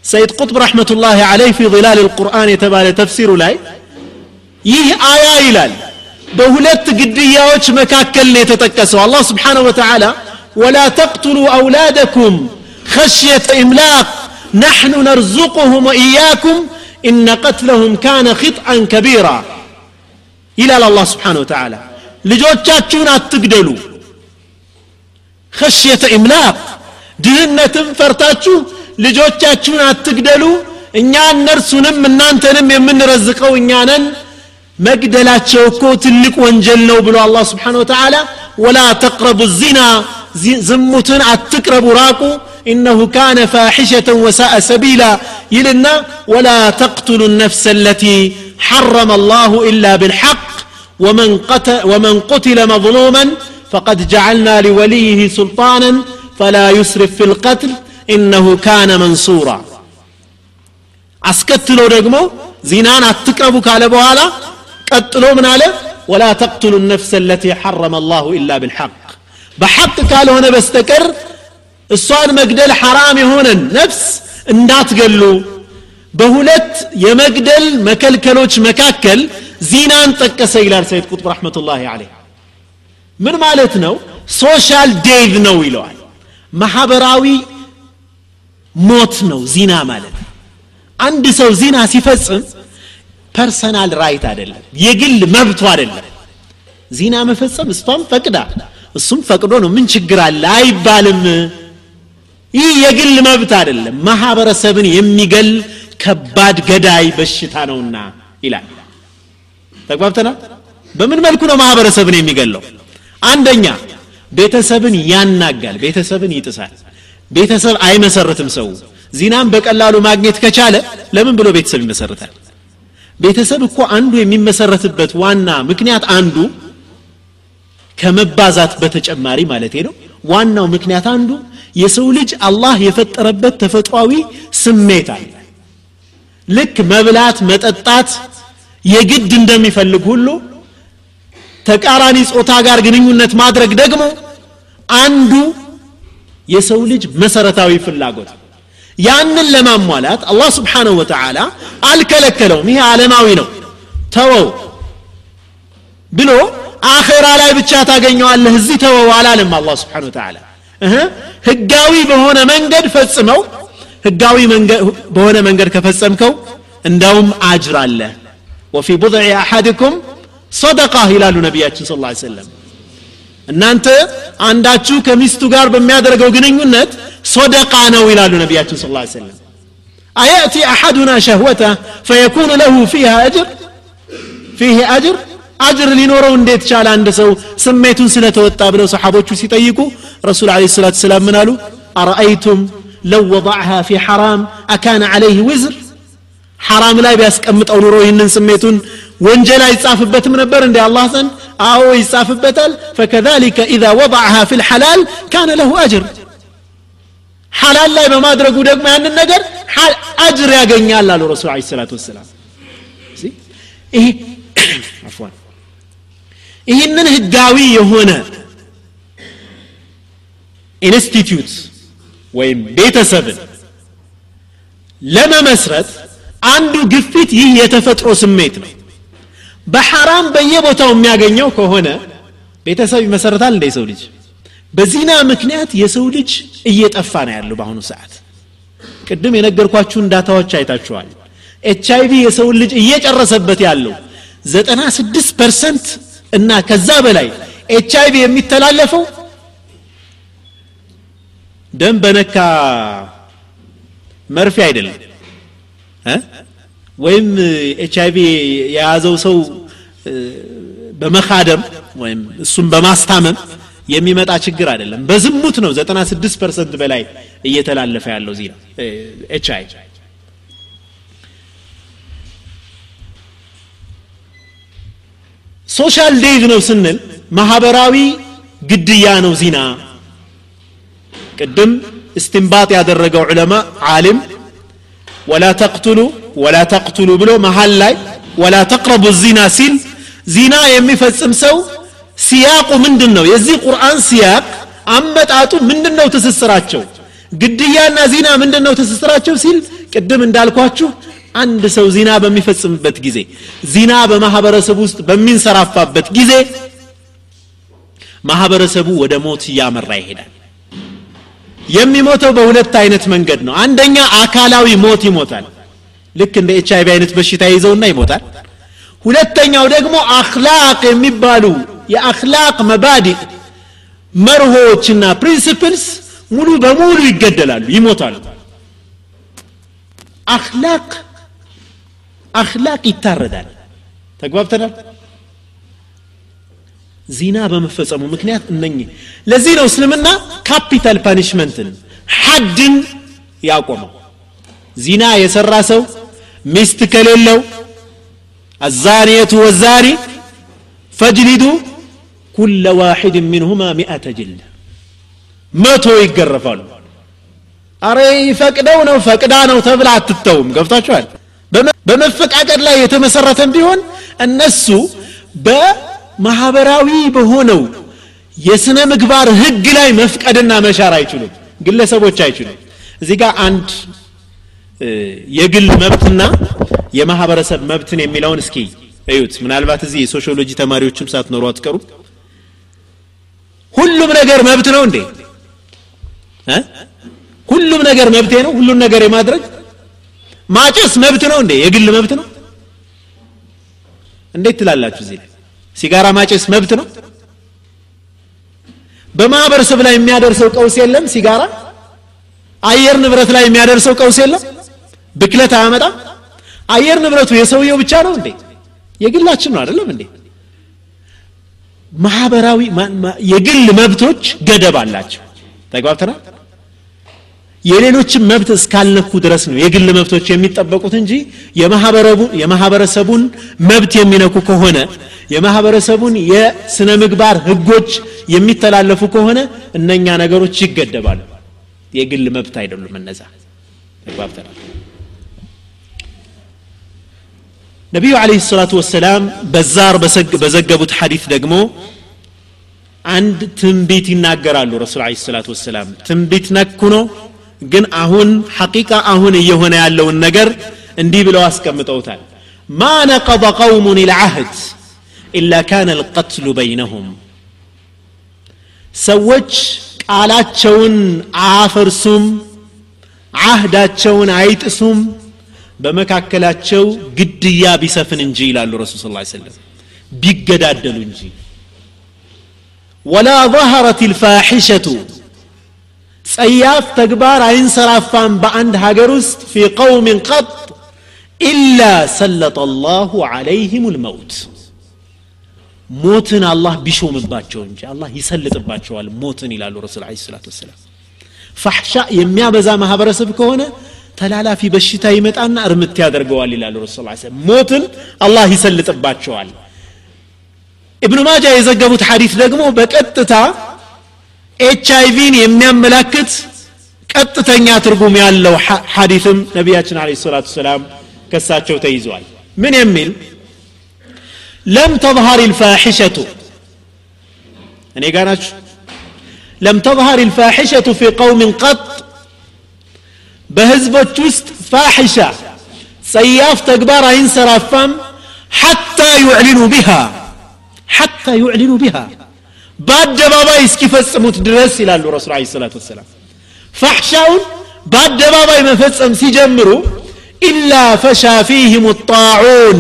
ሰይድ ቁጥብ ረሕመቱላህ አለይህ ፊ ظላል ልቁርአን የተባለ ተፍሲሩ ላይ ይህ አያ ይላል። በሁለት ግድያዎች መካከል ነው የተጠቀሰው። አላህ ስብሓንሁ ወተዓላ ولا تقتلوا أولادكم خشية إملاق نحن نرزقهم وإياكم إن قتلهم كان خطأ كبيرا إلى الله سبحانه وتعالى ልጆቻችሁን አትግደሉ خشية إملاق ድህነትም ፈርታችሁ ልጆቻችሁን አትግደሉ እኛ እነርሱንም እናንተንም የምንረዝቀው እኛ ነን መግደላቸው እኮ ትልቅ ወንጀል ነው ብሎ አላህ ስብሓን ወተዓላ ወላ ተቅረቡ ዚና ዝሙትን አትቅረቡ ራቁ إنه كان فاحشة وساء سبيلا يلنا ولا تقتلوا النفس التي حرم الله إلا بالحق ومن قتل, ومن قتل مظلوما فقد جعلنا لوليه سلطانا فلا يسرف في القتل إنه كان منصورا አስከትሎ ደግሞ ዚናን አትቅረቡ ካለ በኋላ ቀጥሎ ምን አለ ወላ ተቅትሉ ነፍሰ ለቲ ሐረመ አላሁ ኢላ ብልሐቅ በሐቅ ካልሆነ በስተቀር እሷን መግደል ሐራም የሆነን ነፍስ እንዳትገሉ በሁለት የመግደል መከልከሎች መካከል ዚናን ጠቀሰ ይላል ሰይድ ቁጥብ رحمة الله عليه ምን ማለት ነው social death ነው ይለዋል ማህበራዊ ሞት ነው ዚና ማለት አንድ ሰው ዚና ሲፈጽም personal right አይደለም የግል መብቱ አይደለም ዚና መፈጸም እሷም ፈቅዳ እሱም ፈቅዶ ነው ምን ችግር አለ አይባልም። ይህ የግል መብት አይደለም። ማህበረሰብን የሚገል ከባድ ገዳይ በሽታ ነውና ይላል። ተግባብተናል? በምን መልኩ ነው ማህበረሰብን የሚገለው? አንደኛ ቤተሰብን ያናጋል ቤተሰብን ይጥሳል። ቤተሰብ አይመሰርትም ሰው። ዚናም በቀላሉ ማግኘት ከቻለ ለምን ብሎ ቤተሰብ ይመሰርታል? ቤተሰብ እኮ አንዱ የሚመሰረትበት ዋና ምክንያት አንዱ ከመባዛት በተጨማሪ ማለት ነው። ዋናው ምክንያት አንዱ የሰው ልጅ አላህ የፈጠረበት ተፈጥሯዊ ስሜት አለ። ልክ መብላት መጠጣት የግድ እንደሚፈልግ ሁሉ ተቃራኒ ጾታ ጋር ግንኙነት ማድረግ ደግሞ አንዱ የሰው ልጅ መሰረታዊ ፍላጎት ያንን ለማሟላት አላህ ስብሓንሁ ወተዓላ አልከለከለውም። ይሄ ዓለማዊ ነው። ተወው ብሎ አኼራ ላይ ብቻ ታገኘዋለህ። እዚህ ተወው አላለም አላህ ስብሓን ወተዓላ። ህጋዊ በሆነ መንገድ ፈጽመው ህጋዊ በሆነ መንገድ ከፈጸምከው እንዳውም አጅር አለ። ወፊ ቡድዕ አሐድኩም ሰደቃ ይላሉ ነቢያችን ስ ላ ሰለም እናንተ አንዳችሁ ከሚስቱ ጋር በሚያደርገው ግንኙነት ሶደቃ ነው ይላሉ ነቢያችን ስ ላ ሰለም አያእቲ አሐዱና ሸህወተ ፈየኩኑ ለሁ ፊሃ አጅር? ፊህ አጅር አጅር ሊኖረው እንዴት ቻለ አንድ ሰው ስሜቱን ስለተወጣ ብለው ሰሓቦቹ ሲጠይቁ ረሱል አለ ሰላት ሰላም ምን አሉ አረአይቱም ለው ወضዕሃ ፊ ሐራም አካነ ዓለይህ ውዝር ሐራም ላይ ቢያስቀምጠው ኑሮ ይህንን ስሜቱን ወንጀል አይጻፍበትም ነበር እንደ አላህ ዘንድ አዎ ይጻፍበታል ፈከዛሊከ ኢዛ ወضዕሃ ፊ ልሐላል ካነ ለሁ አጅር ሐላል ላይ በማድረጉ ደግሞ ያንን ነገር አጅር ያገኛል አሉ ረሱል አለ ሰላት ወሰላም ይሄ አፍዋን ይህንን ህጋዊ የሆነ ኢንስቲትዩት ወይም ቤተሰብን ለመመስረት አንዱ ግፊት ይህ የተፈጥሮ ስሜት ነው። በሐራም በየቦታው የሚያገኘው ከሆነ ቤተሰብ ይመሰረታል እንደ ሰው ልጅ? በዚና ምክንያት የሰው ልጅ እየጠፋ ነው ያለው በአሁኑ ሰዓት። ቅድም የነገርኳችሁን data ዎች አይታችኋል። ኤች አይቪ የሰውን ልጅ እየጨረሰበት ያለው ዘጠና ስድስት percent እና ከዛ በላይ ኤች አይቪ የሚተላለፈው ደም በነካ መርፌ አይደለም? ወይም ኤች አይቪ የያዘው ሰው በመካደም ወይም እሱም በማስታመም የሚመጣ ችግር አይደለም። በዝሙት ነው 96 percent በላይ እየተላለፈ ያለው ነው ኤች አይ social death ነው ስንል ማህበራዊ ግድያ ነው ዚና። ቅድም استنباط ያደረገው ዑለማ ዓሊም ወላ ተቅቱሉ ወላ ተቅቱሉ ብሎ መሀል ላይ ወላ ተቅረቡ ዚና ሲል ዚና የሚፈጽም ሰው ሲያቁ ምንድን ነው የዚህ ቁርአን ሲያቅ አመጣጡ ምንድን ነው ትስስራቸው? ግድያና ዚና ምንድን ነው ትስስራቸው ሲል ቅድም እንዳልኳችሁ አንድ ሰው ዚና በሚፈጽምበት ጊዜ ዚና በማህበረሰቡ ውስጥ በሚንሰራፋበት ጊዜ ማህበረሰቡ ወደ ሞት እያመራ ይሄዳል። የሚሞተው በሁለት አይነት መንገድ ነው። አንደኛ አካላዊ ሞት ይሞታል። ልክ እንደ ኤች አይቪ አይነት በሽታ ይዘውና ይሞታል። ሁለተኛው ደግሞ أخلاق የሚባሉ የ أخلاق مبادئ መርሆችና principles ሙሉ በሙሉ ይገደላሉ ይሞታሉ። أخلاق أخلاق يتردد تقبلتنا زنا بمفصمو مكنيات انني لذي لو سلمنا كابيتال بانيشمنت حد ياقوم زنا يسرى سو ميست كليلو الزانية والزاني فجلدوا كل واحد منهما مئة جلد ما تو يقرفون أري فكدونا وفكدانا وتبلع تتوم قفتا شوال በመፈቃቀድ ላይ የተመሰረተም ቢሆን እነሱ በማህበራዊ በሆነው የስነ ምግባር ህግ ላይ መፍቀድና መሻር አይችሉም ግለሰቦች አይችሉም። እዚህ ጋር አንድ የግል መብትና የማህበረሰብ መብትን የሚለውን እስኪ እዩት። ምናልባት እዚህ የሶሺዮሎጂ ተማሪዎችም ሳትኖሩ አትቀሩ ሁሉም ነገር መብት ነው እንዴ? ሁሉም ነገር መብቴ ነው? ሁሉም ነገር የማድረግ ማጨስ መብት ነው እንዴ? የግል መብት ነው? እንዴት ትላላችሁ እዚህ ላይ? ሲጋራ ማጨስ መብት ነው? በማህበረሰብ ላይ የሚያደርሰው ቀውስ የለም? ሲጋራ? አየር ንብረት ላይ የሚያደርሰው ቀውስ የለም? ብክለት አያመጣም? አየር ንብረቱ የሰውየው ብቻ ነው እንዴ? የግላችን ነው አይደለም እንዴ? ማህበራዊ የግል መብቶች ገደብ አላቸው። ተግባብተናል የሌሎችን መብት እስካልነኩ ድረስ ነው የግል መብቶች የሚጠበቁት እንጂ የማህበረሰቡን መብት የሚነኩ ከሆነ የማህበረሰቡን የስነ ምግባር ህጎች የሚተላለፉ ከሆነ እነኛ ነገሮች ይገደባሉ። የግል መብት አይደሉም እነዛ። ተግባብተናል። ነቢዩ አለህ ሰላቱ ወሰላም በዛር በዘገቡት ሐዲት ደግሞ አንድ ትንቢት ይናገራሉ ረሱል አለ ሰላቱ ወሰላም። ትንቢት ነኩ ነው ግን አሁን ሐቂቃ አሁን እየሆነ ያለውን ነገር እንዲህ ብለው አስቀምጠውታል ማ ነቀض ቀውሙን ልዓህድ ኢላ ካነ ልቀትሉ በይነሁም ሰዎች ቃላቸውን አያፈርሱም አህዳቸውን አይጥሱም በመካከላቸው ግድያ ቢሰፍን እንጂ ይላሉ ረሱል ስ ሰለም ቢገዳደሉ እንጂ ወላ ظهرت الفاحشة ጸያፍ ተግባር አይንሰራፋም በአንድ ሀገር ውስጥ ፊ ቀውምን ቀጥ ኢላ ሰለጠ አላሁ ዓለይህም ልመውት። ሞትን አላህ ቢሾምባቸው እንጂ አላህ ይሰልጥባቸዋል ሞትን ይላሉ ረሱል ለ ሰላት ወሰላም። ፋሕሻ የሚያበዛ ማህበረሰብ ከሆነ ተላላፊ በሽታ ይመጣና እርምት ያደርገዋል ይላሉ ረሱ ስ ሞትን አላህ ይሰልጥባቸዋል። እብኑ ማጃ የዘገቡት ሐዲት ደግሞ በቀጥታ ኤች አይቪን የሚያመላክት ቀጥተኛ ትርጉም ያለው ሐዲትም ነቢያችን አለ ሰላቱ ሰላም ከሳቸው ተይዟል ምን የሚል ለም ተظهር الفاحشة እኔ ጋ ናችሁ ለም ተظهር الفاحشة في قوم قط በህዝቦች ውስጥ ፋሒሻ ጸያፍ ተግባር አይንሰራፋም حتى يعلنوا بها حتى يعلنوا بها በአደባባይ እስኪፈጽሙት ድረስ ይላሉ ረሱል አለ ሰላት ወሰላም ፋሕሻውን በአደባባይ መፈጸም ሲጀምሩ ኢላ ፈሻ ፊህም ጣዑን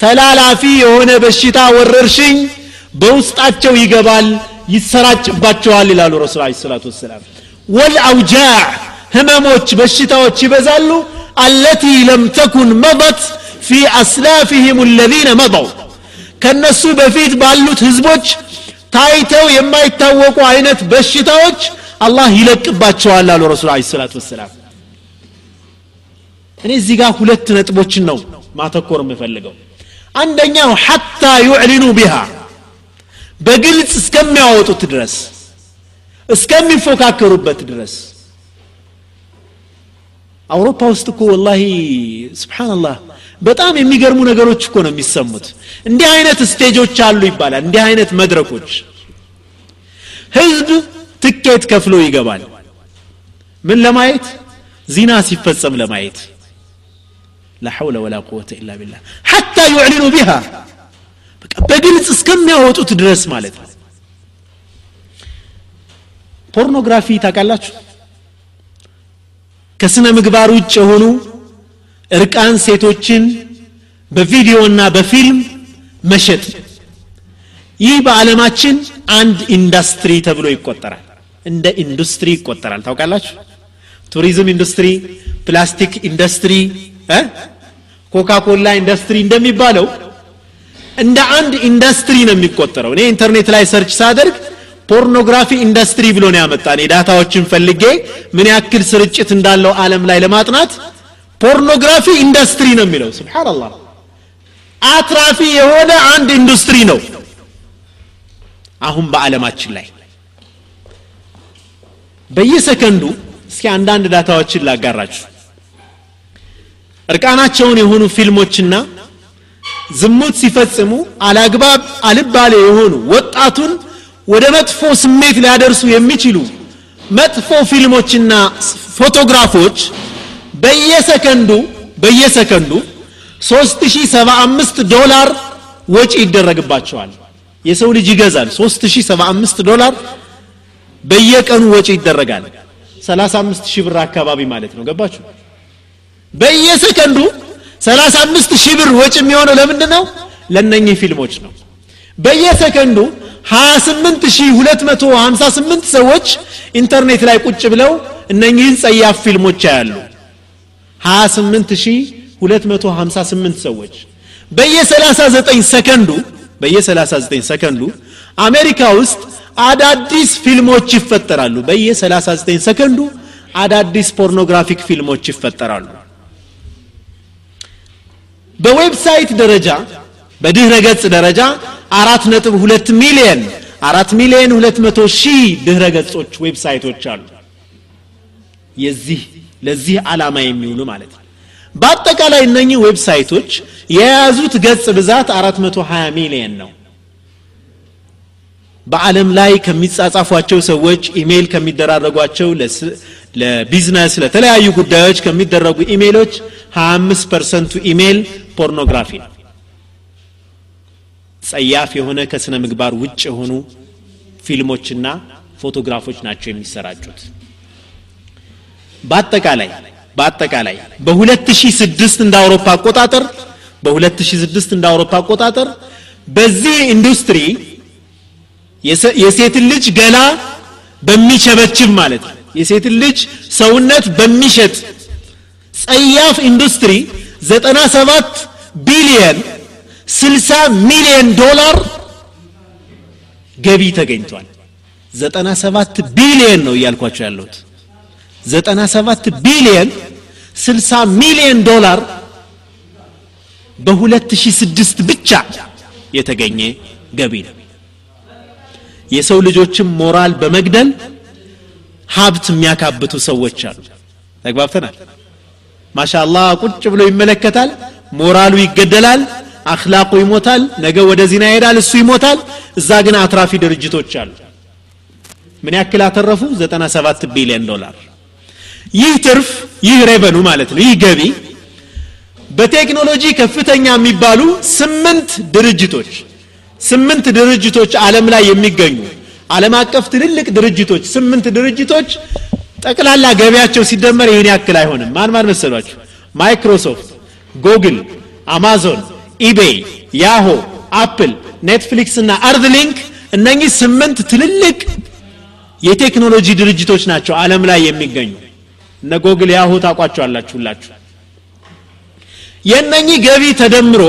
ተላላፊ የሆነ በሽታ ወረርሽኝ በውስጣቸው ይገባል ይሰራጭባቸዋል ይላሉ ረሱል አለ ሰላት ወሰላም ወልአውጃዕ ህመሞች በሽታዎች ይበዛሉ አለቲ ለም ተኩን መضት ፊ አስላፊህም الذين መضው ከእነሱ በፊት ባሉት ህዝቦች ታይተው የማይታወቁ አይነት በሽታዎች አላህ ይለቅባቸዋል አሉ ረሱል ለ ሰላት ወሰላም። እኔ እዚህ ጋር ሁለት ነጥቦችን ነው ማተኮር የምፈልገው። አንደኛው ሐታ ዩዕሊኑ ቢሃ በግልጽ እስከሚያወጡት ድረስ እስከሚፎካከሩበት ድረስ። አውሮፓ ውስጥ እኮ ወላሂ ስብሓንላህ በጣም የሚገርሙ ነገሮች እኮ ነው የሚሰሙት እንዲህ አይነት ስቴጆች አሉ ይባላል እንዲህ አይነት መድረኮች ህዝብ ትኬት ከፍሎ ይገባል ምን ለማየት ዚና ሲፈጸም ለማየት لا حول ولا قوة إلا بالله حتى يعلنوا بها በግልጽ እስከሚያወጡት ድረስ ማለት ነው ፖርኖግራፊ ታውቃላችሁ ከስነ ምግባር ውጭ የሆኑ እርቃን ሴቶችን በቪዲዮና በፊልም መሸጥ። ይህ በዓለማችን አንድ ኢንዱስትሪ ተብሎ ይቆጠራል። እንደ ኢንዱስትሪ ይቆጠራል። ታውቃላችሁ? ቱሪዝም ኢንዱስትሪ ፕላስቲክ ኢንዱስትሪ ኮካ ኮላ ኢንዱስትሪ እንደሚባለው እንደ አንድ ኢንዱስትሪ ነው የሚቆጠረው። እኔ ኢንተርኔት ላይ search ሳደርግ pornography industry ብሎ ነው ያመጣ። data ዎችን ፈልጌ ምን ያክል ስርጭት እንዳለው ዓለም ላይ ለማጥናት pornography industry ነው የሚለው። سبحان الله አትራፊ የሆነ አንድ ኢንዱስትሪ ነው። አሁን በዓለማችን ላይ በየሰከንዱ እስኪ አንዳንድ ዳታዎችን ላጋራችሁ። እርቃናቸውን የሆኑ ፊልሞችና ዝሙት ሲፈጽሙ አላግባብ አልባሌ የሆኑ ወጣቱን ወደ መጥፎ ስሜት ሊያደርሱ የሚችሉ መጥፎ ፊልሞችና ፎቶግራፎች በየሰከንዱ በየሰከንዱ 3075 ዶላር ወጪ ይደረግባቸዋል። የሰው ልጅ ይገዛል። 3075 ዶላር በየቀኑ ወጪ ይደረጋል። 35 ሺህ ብር አካባቢ ማለት ነው። ገባችሁ? በየሰከንዱ 35 ሺህ ብር ወጪ የሚሆነው ለምንድን ነው ለነኚህ ፊልሞች ነው። በየሰከንዱ 28258 ሰዎች ኢንተርኔት ላይ ቁጭ ብለው እነኚህን ጸያፍ ፊልሞች ያያሉ 28258 ሰዎች። በየ39 ሰከንዱ በየ39 ሰከንዱ አሜሪካ ውስጥ አዳዲስ ፊልሞች ይፈጠራሉ። በየ39 ሰከንዱ አዳዲስ pornographic ፊልሞች ይፈጠራሉ። በ website ደረጃ በድህረ ገጽ ደረጃ አራት ነጥብ ሁለት ሚሊየን አራት ሚሊየን ሁለት መቶ ሺህ ድህረ ገጾች website ኦች አሉ። የዚህ ለዚህ ዓላማ የሚውሉ ማለት ነው። በአጠቃላይ እነኚህ website ኦች የያዙት ገጽ ብዛት 420 ሚሊየን ነው። በዓለም ላይ ከሚጻጻፏቸው ሰዎች ኢሜይል ከሚደራረጓቸው ለቢዝነስ ለተለያዩ ጉዳዮች ከሚደረጉ ኢሜይሎች 25 percent ኡ ኢሜይል ፖርኖግራፊ ነው። ጸያፍ የሆነ ከስነ ምግባር ውጭ የሆኑ ፊልሞችና ፎቶግራፎች ናቸው የሚሰራጩት በአጠቃላይ በአጠቃላይ በ2006 እንደ አውሮፓ አቆጣጠር በ2006 እንደ አውሮፓ አቆጣጠር በዚህ ኢንዱስትሪ የሴትን ልጅ ገላ በሚቸበችብ ማለት ነው። የሴትን ልጅ ሰውነት በሚሸጥ ጸያፍ ኢንዱስትሪ 97 ቢሊየን 60 ሚሊዮን ዶላር ገቢ ተገኝቷል። 97 ቢሊየን ነው እያልኳቸው ያለሁት 97 ቢሊየን 60 ሚሊዮን ዶላር በ2006 ብቻ የተገኘ ገቢ ነው። የሰው ልጆችም ሞራል በመግደል ሀብት የሚያካብቱ ሰዎች አሉ። ተግባብተናል። ማሻአላህ ቁጭ ብሎ ይመለከታል ሞራሉ ይገደላል አክላቁ ይሞታል ነገ ወደ ዚና ይሄዳል እሱ ይሞታል። እዛ ግን አትራፊ ድርጅቶች አሉ። ምን ያክል አተረፉ? 97 ቢሊዮን ዶላር ይህ ትርፍ ይህ revenue ማለት ነው ይህ ገቢ በቴክኖሎጂ ከፍተኛ የሚባሉ ስምንት ድርጅቶች ስምንት ድርጅቶች ዓለም ላይ የሚገኙ ዓለም አቀፍ ትልልቅ ድርጅቶች ስምንት ድርጅቶች ጠቅላላ ገቢያቸው ሲደመር ይህን ያክል አይሆንም። ማን ማን መሰሏችሁ? ማይክሮሶፍት ጉግል አማዞን ኢቤይ ያሆ አፕል ኔትፍሊክስ እና አርዝ እነኚህ ስምንት ትልልቅ የቴክኖሎጂ ድርጅቶች ናቸው ዓለም ላይ የሚገኙ እነ ጎግል ያሁ ታቋቸዋላችሁ ሁላችሁ። ገቢ ተደምሮ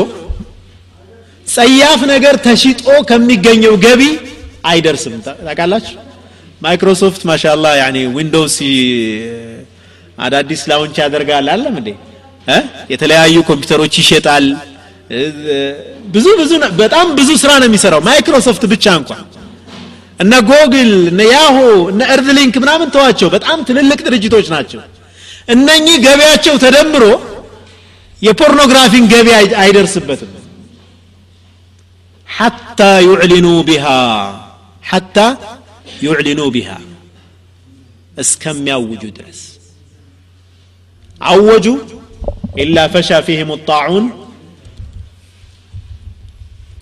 ጸያፍ ነገር ተሽጦ ከሚገኘው ገቢ አይደርስም። ታውቃላችሁ? ማይክሮሶፍት ما شاء الله يعني ዊንዶውስ አዳዲስ ላውንች ያደርጋል። አለም እንዴ? የተለያዩ ኮምፒውተሮች ይሸጣል። ብዙ ብዙ በጣም ብዙ ስራ ነው የሚሰራው ማይክሮሶፍት ብቻ እንኳን እነ ጎግል እነ ያሆ እነ እርድሊንክ ምናምን ተዋቸው በጣም ትልልቅ ድርጅቶች ናቸው እነኚህ ገቢያቸው ተደምሮ የፖርኖግራፊን ገቢ አይደርስበትም حتى يعلنوا بها حتى يعلنوا بها እስከሚያውጁ ድረስ አወጁ ኢላ ፈሻ ፊህም ጣዑን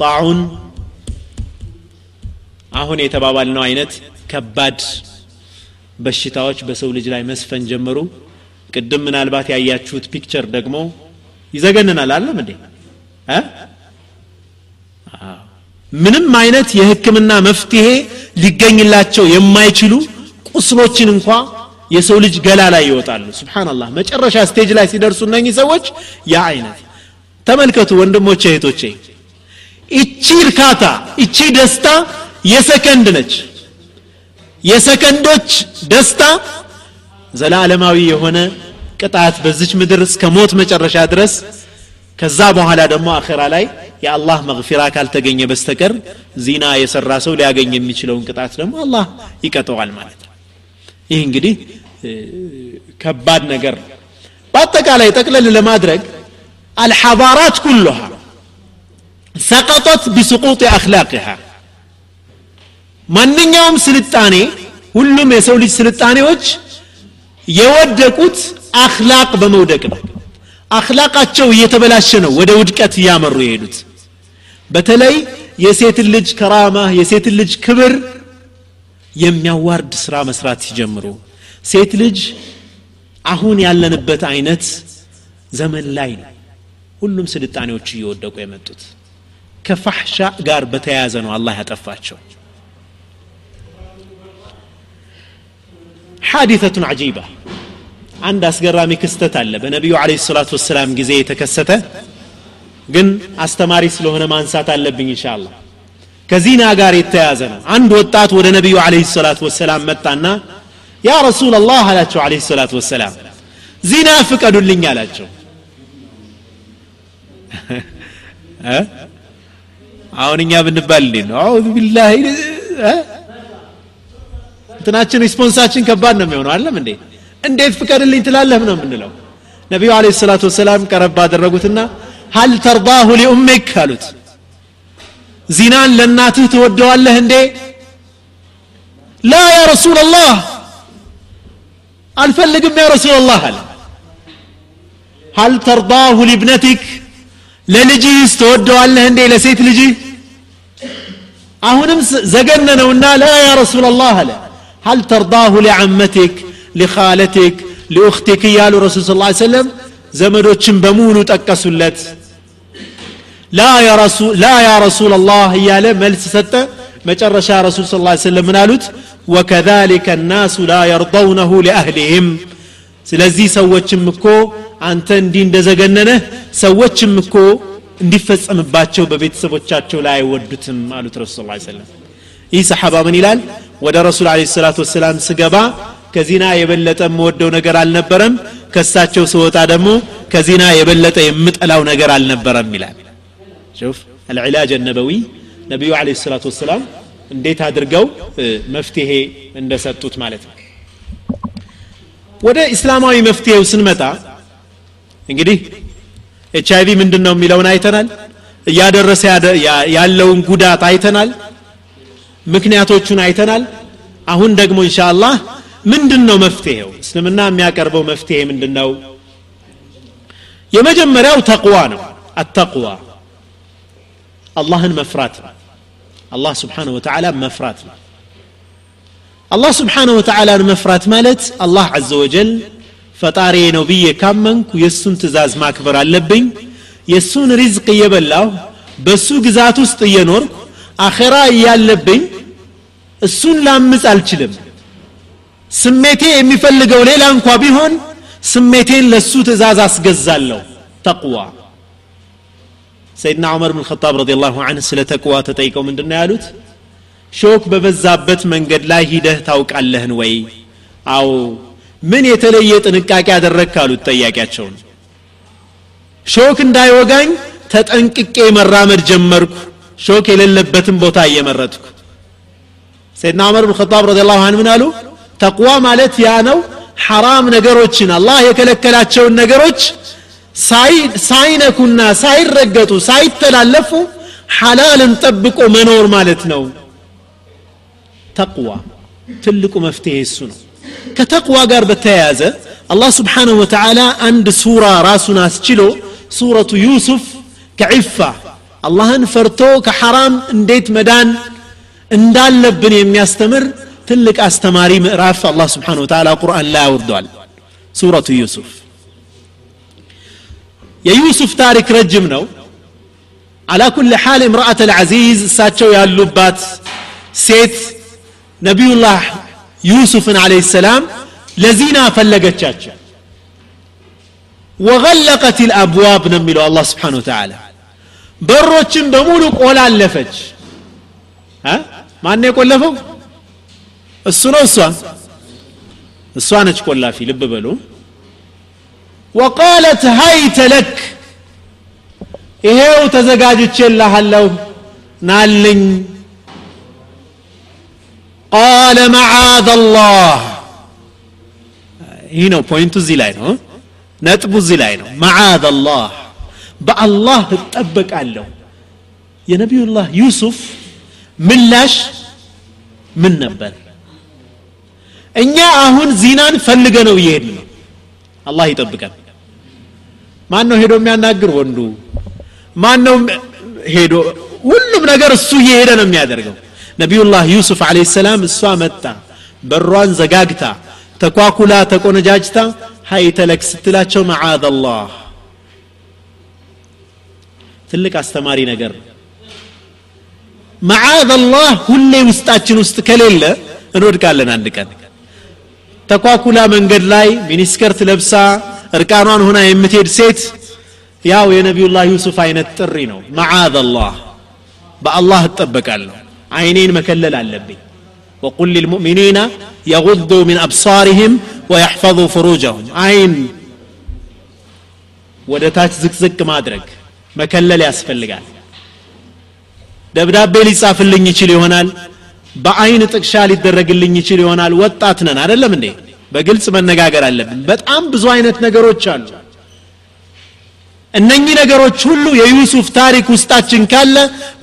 ጣዑን አሁን የተባባልነው አይነት ከባድ በሽታዎች በሰው ልጅ ላይ መስፈን ጀመሩ። ቅድም ምናልባት ያያችሁት ፒክቸር ደግሞ ይዘገንናል። አለም እንዴ? ምንም አይነት የህክምና መፍትሄ ሊገኝላቸው የማይችሉ ቁስሎችን እንኳ የሰው ልጅ ገላ ላይ ይወጣሉ። سبحان الله መጨረሻ stage ላይ ሲደርሱ እነኚህ ሰዎች ያ አይነት። ተመልከቱ ወንድሞቼ እህቶቼ። እቺ እርካታ እቺ ደስታ የሰከንድ ነች። የሰከንዶች ደስታ ዘላለማዊ የሆነ ቅጣት በዚች ምድር እስከ ሞት መጨረሻ ድረስ ከዛ በኋላ ደግሞ አኼራ ላይ የአላህ መግፊራ ካልተገኘ በስተቀር ዚና የሰራ ሰው ሊያገኝ የሚችለውን ቅጣት ደግሞ አላህ ይቀጠዋል ማለት ነው። ይህ እንግዲህ ከባድ ነገር። ነው በአጠቃላይ ጠቅለል ለማድረግ አልሐባራት ኩሉሃ ሰቀጠት ቢስቁጥ አክላቅሃ ማንኛውም ስልጣኔ ሁሉም የሰው ልጅ ስልጣኔዎች የወደቁት አክላቅ በመውደቅ ነው። አክላቃቸው እየተበላሸ ነው ወደ ውድቀት እያመሩ የሄዱት። በተለይ የሴትን ልጅ ከራማ የሴትን ልጅ ክብር የሚያዋርድ ስራ መስራት ሲጀምሩ ሴት ልጅ አሁን ያለንበት አይነት ዘመን ላይ ነው ሁሉም ስልጣኔዎች እየወደቁ የመጡት። ከፋሕሻ ጋር በተያያዘ ነው አላህ ያጠፋቸው ሐዲተቱን አጂባ አንድ አስገራሚ ክስተት አለ። በነቢዩ አለ ሰላት ወሰላም ጊዜ የተከሰተ ግን አስተማሪ ስለሆነ ማንሳት አለብኝ እንሻላ ከዚና ጋር የተያዘ ነው። አንድ ወጣት ወደ ነቢዩ አለ ሰላት ወሰላም መጣና ያ ረሱል አላህ አላቸው አለ ሰላት ወሰላም። ዚና ፍቀዱልኝ አላቸው። አሁን እኛ ብንባል እንዴት ነው? አዑዙ ቢላህ እንትናችን response ኣችን ከባድ ነው የሚሆነው። አለም እንዴ? እንዴት ፍቀድልኝ ትላለህ ነው የምንለው። ነቢዩ عليه الصلاة والسلام ቀረብ አደረጉትና هل ترضاه لأمك አሉት። ዚናን ለእናትህ ትወደዋለህ እንዴ? لا يا رسول الله አልፈልግም يا رسول الله አለ። هل ترضاه لابنتك ለልጅህስ ትወደዋለህ እንዴ? ለሴት ልጅህ? አሁንም ዘገነነውና ላ ያ ረሱል ላህ አለ هل ترضاه لعمتك لخالتك لأختك يالو رسول صلى الله عليه وسلم؟ ዘመዶችን በሙሉ ጠቀሱለት። ላ ያ ረሱል ላህ እያለ መልስ ሰጠ። መጨረሻ ረሱል ስ ሰለም ምን አሉት? ወከዛሊከ ናሱ ላ የርضውነሁ ሊአህሊህም ስለዚህ ሰዎችም እኮ አንተ እንዲህ እንደዘገነነህ ሰዎችም እኮ እንዲፈጸምባቸው በቤተሰቦቻቸው ላይ አይወዱትም አሉት ረሱ ስ ሰለም ይህ ሰሓባ ምን ይላል? ወደ ረሱል አለ ሰላት ወሰላም ስገባ ከዚና የበለጠ የምወደው ነገር አልነበረም። ከሳቸው ስወጣ ደግሞ ከዚና የበለጠ የምጠላው ነገር አልነበረም ይላል። ሹፍ አልዕላጅ ነበዊ ነቢዩ አለ ሰላት ወሰላም እንዴት አድርገው መፍትሄ እንደሰጡት ማለት ነው። ወደ እስላማዊ መፍትሄው ስንመጣ እንግዲህ ኤች አይቪ ምንድን ነው የሚለውን አይተናል። እያደረሰ ያለውን ጉዳት አይተናል ምክንያቶቹን አይተናል። አሁን ደግሞ ኢንሻአላህ ምንድን ነው መፍትሄው? እስልምና የሚያቀርበው መፍትሄ ምንድን ነው የመጀመሪያው ተቅዋ ነው። አተቅዋ አላህን መፍራት ነው። አላህ ስብሓንሁ ወተዓላ መፍራት ነው። አላህ ስብሓንሁ ወተዓላን መፍራት ማለት አላህ አዘ ወጀል ፈጣሪ ነው ብዬ ካመንኩ የእሱን ትእዛዝ ማክበር አለብኝ። የእሱን ሪዝቅ እየበላሁ በእሱ ግዛት ውስጥ እየኖርኩ አኼራ እያለብኝ እሱን ላምፅ አልችልም። ስሜቴ የሚፈልገው ሌላ እንኳ ቢሆን ስሜቴን ለሱ ትእዛዝ አስገዛለሁ። ተቅዋ። ሰይድና ዑመር ብን ኸጣብ رضي الله عنه ስለ ተቅዋ ተጠይቀው ምንድን ነው ያሉት? ሾክ በበዛበት መንገድ ላይ ሂደህ ታውቃለህን ወይ? አዎ። ምን የተለየ ጥንቃቄ አደረግክ? አሉት ጠያቂያቸውን። ሾክ እንዳይወጋኝ ተጠንቅቄ መራመድ ጀመርኩ። ሾክ የሌለበትን ቦታ እየመረጥኩ ሰይድና ዑመር ኸጣብ رضي الله عنه ምን አሉ? ተቅዋ ማለት ያ ነው። ሐራም ነገሮችን አላህ የከለከላቸውን ነገሮች ሳይነኩና ሳይረገጡ ሳይተላለፉ ሐላልን ጠብቆ መኖር ማለት ነው። ተቅዋ ትልቁ መፍትሄ እሱ ነው። ከተቅዋ ጋር በተያያዘ አላህ ስብሓንሁ ወተዓላ አንድ ሱራ ራሱን አስችሎ ሱረቱ ዩሱፍ ከዒፋ አላህን ፈርቶ ከሐራም እንዴት መዳን እንዳለብን የሚያስተምር ትልቅ አስተማሪ ምዕራፍ አላህ ስብሓን ወተዓላ ቁርአን ላይ አውርዷል። ሱረቱ ዩሱፍ። የዩሱፍ ታሪክ ረጅም ነው። አላ ኩል ሓል እምራአት አልዓዚዝ እሳቸው ያሉባት ሴት ነቢዩላህ ዩሱፍን አለህ ሰላም ለዚና ፈለገቻቸው። ወገለቀት ልአብዋብ ነው የሚለው አላህ ስብሓን ወተዓላ በሮችን በሙሉ ቆላለፈች ማን የቆለፈው? እሱ ነው እሷ። እሷ ነች ቆላፊ። ልብ በሉ። ወቃለት ሀይተ ለክ ይሄው ተዘጋጅቼልሃለሁ ናልኝ። ቃለ መዓዘ አላህ ይህ ነው ፖይንቱ እዚህ ላይ ነው። ነጥቡ እዚህ ላይ ነው። መዓዘ አላህ በአላህ እጠበቃለሁ። የነቢዩላህ ዩሱፍ ምላሽ ምን ነበር? እኛ አሁን ዚናን ፈልገ ነው እየሄድ ነው። አላህ ይጠብቀን። ማን ነው ሄዶ የሚያናግር ወንዱ? ማን ነው ሄዶ? ሁሉም ነገር እሱ እየሄደ ነው የሚያደርገው። ነቢዩላህ ዩሱፍ አለህ ሰላም እሷ መጣ በሯን ዘጋግታ ተኳኩላ ተቆነጃጅታ ሀይተለክ ስትላቸው መዓዝ ትልቅ አስተማሪ ነገር ነው መዓዝ አላህ ሁሌ ውስጣችን ውስጥ ከሌለ እንወድቃለን አንድ ቀን ተኳኩላ መንገድ ላይ ሚኒስከርት ለብሳ እርቃኗን ሆና የምትሄድ ሴት ያው የነቢዩላህ ዩሱፍ አይነት ጥሪ ነው መዓዝ አላህ በአላህ እጠበቃለሁ አይኔን መከለል አለብኝ وقل للمؤمنين يغضوا من أبصارهم ويحفظوا فروجهم عين ወደ ታች ዝቅዝቅ ማድረግ መከለል ያስፈልጋል ደብዳቤ ሊጻፍልኝ ይችል ይሆናል። በአይን ጥቅሻ ሊደረግልኝ ይችል ይሆናል። ወጣት ነን። አይደለም እንዴ? በግልጽ መነጋገር አለብን። በጣም ብዙ አይነት ነገሮች አሉ። እነኚህ ነገሮች ሁሉ የዩሱፍ ታሪክ ውስጣችን ካለ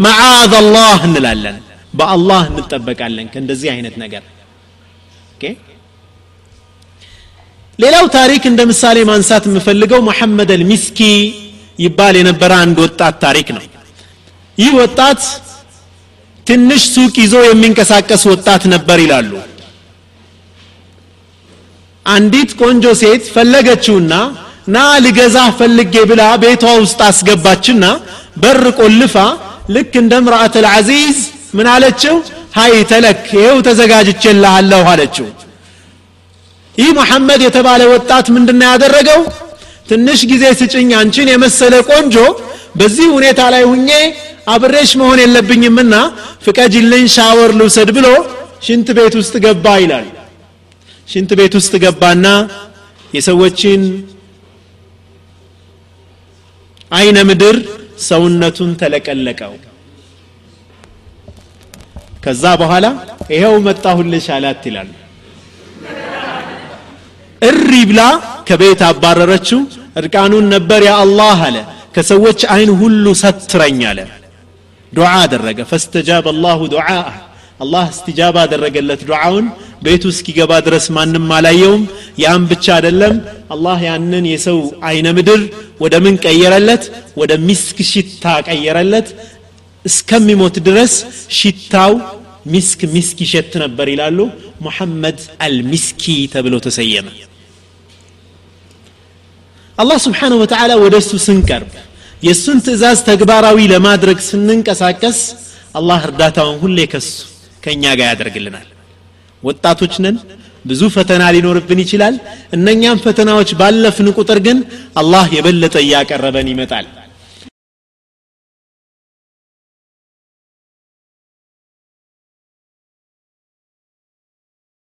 መዓዝ አላህ እንላለን። በአላህ እንጠበቃለን ከእንደዚህ አይነት ነገር። ሌላው ታሪክ እንደ ምሳሌ ማንሳት የምፈልገው መሐመድ አልሚስኪ ይባል የነበረ አንድ ወጣት ታሪክ ነው ይህ ወጣት ትንሽ ሱቅ ይዞ የሚንቀሳቀስ ወጣት ነበር ይላሉ። አንዲት ቆንጆ ሴት ፈለገችውና ና ልገዛህ ፈልጌ ብላ ቤቷ ውስጥ አስገባችና በር ቆልፋ ልክ እንደ ምርአት አልዓዚዝ ምን አለችው? ሀይ ተለክ ይኸው ተዘጋጅቼልሃለሁ አለችው። ይህ መሐመድ የተባለ ወጣት ምንድን ያደረገው? ትንሽ ጊዜ ስጭኝ አንቺን የመሰለ ቆንጆ በዚህ ሁኔታ ላይ ሁኜ አብሬሽ መሆን የለብኝምና ፍቀጅልኝ ሻወር ልውሰድ ብሎ ሽንት ቤት ውስጥ ገባ ይላል። ሽንት ቤት ውስጥ ገባና የሰዎችን አይነ ምድር ሰውነቱን ተለቀለቀው። ከዛ በኋላ ይሄው መጣሁልሽ አላት ይላል። እሪ ብላ ከቤት አባረረችው። እርቃኑን ነበር ያ አላህ አለ። ከሰዎች አይን ሁሉ ሰትረኝ አለ ዱዓ አደረገ። ፈስተጃበ አላሁ ዱዓ አላህ እስትጃባ አደረገለት ዱዓውን። ቤቱ እስኪገባ ድረስ ማንም አላየውም። ያም ብቻ አይደለም። አላህ ያንን የሰው አይነ ምድር ወደ ምን ቀየረለት? ወደ ሚስክ ሽታ ቀየረለት። እስከሚሞት ድረስ ሽታው ሚስክ ሚስክ ይሸት ነበር ይላሉ። ሙሐመድ አልሚስኪ ተብሎ ተሰየመ። አላህ ስብሓንሁ ወተዓላ ወደ እሱ ስንቀርብ የእሱን ትእዛዝ ተግባራዊ ለማድረግ ስንንቀሳቀስ አላህ እርዳታውን ሁሌ ከሱ ከእኛ ጋር ያደርግልናል። ወጣቶች ነን ብዙ ፈተና ሊኖርብን ይችላል። እነኛም ፈተናዎች ባለፍን ቁጥር ግን አላህ የበለጠ እያቀረበን ይመጣል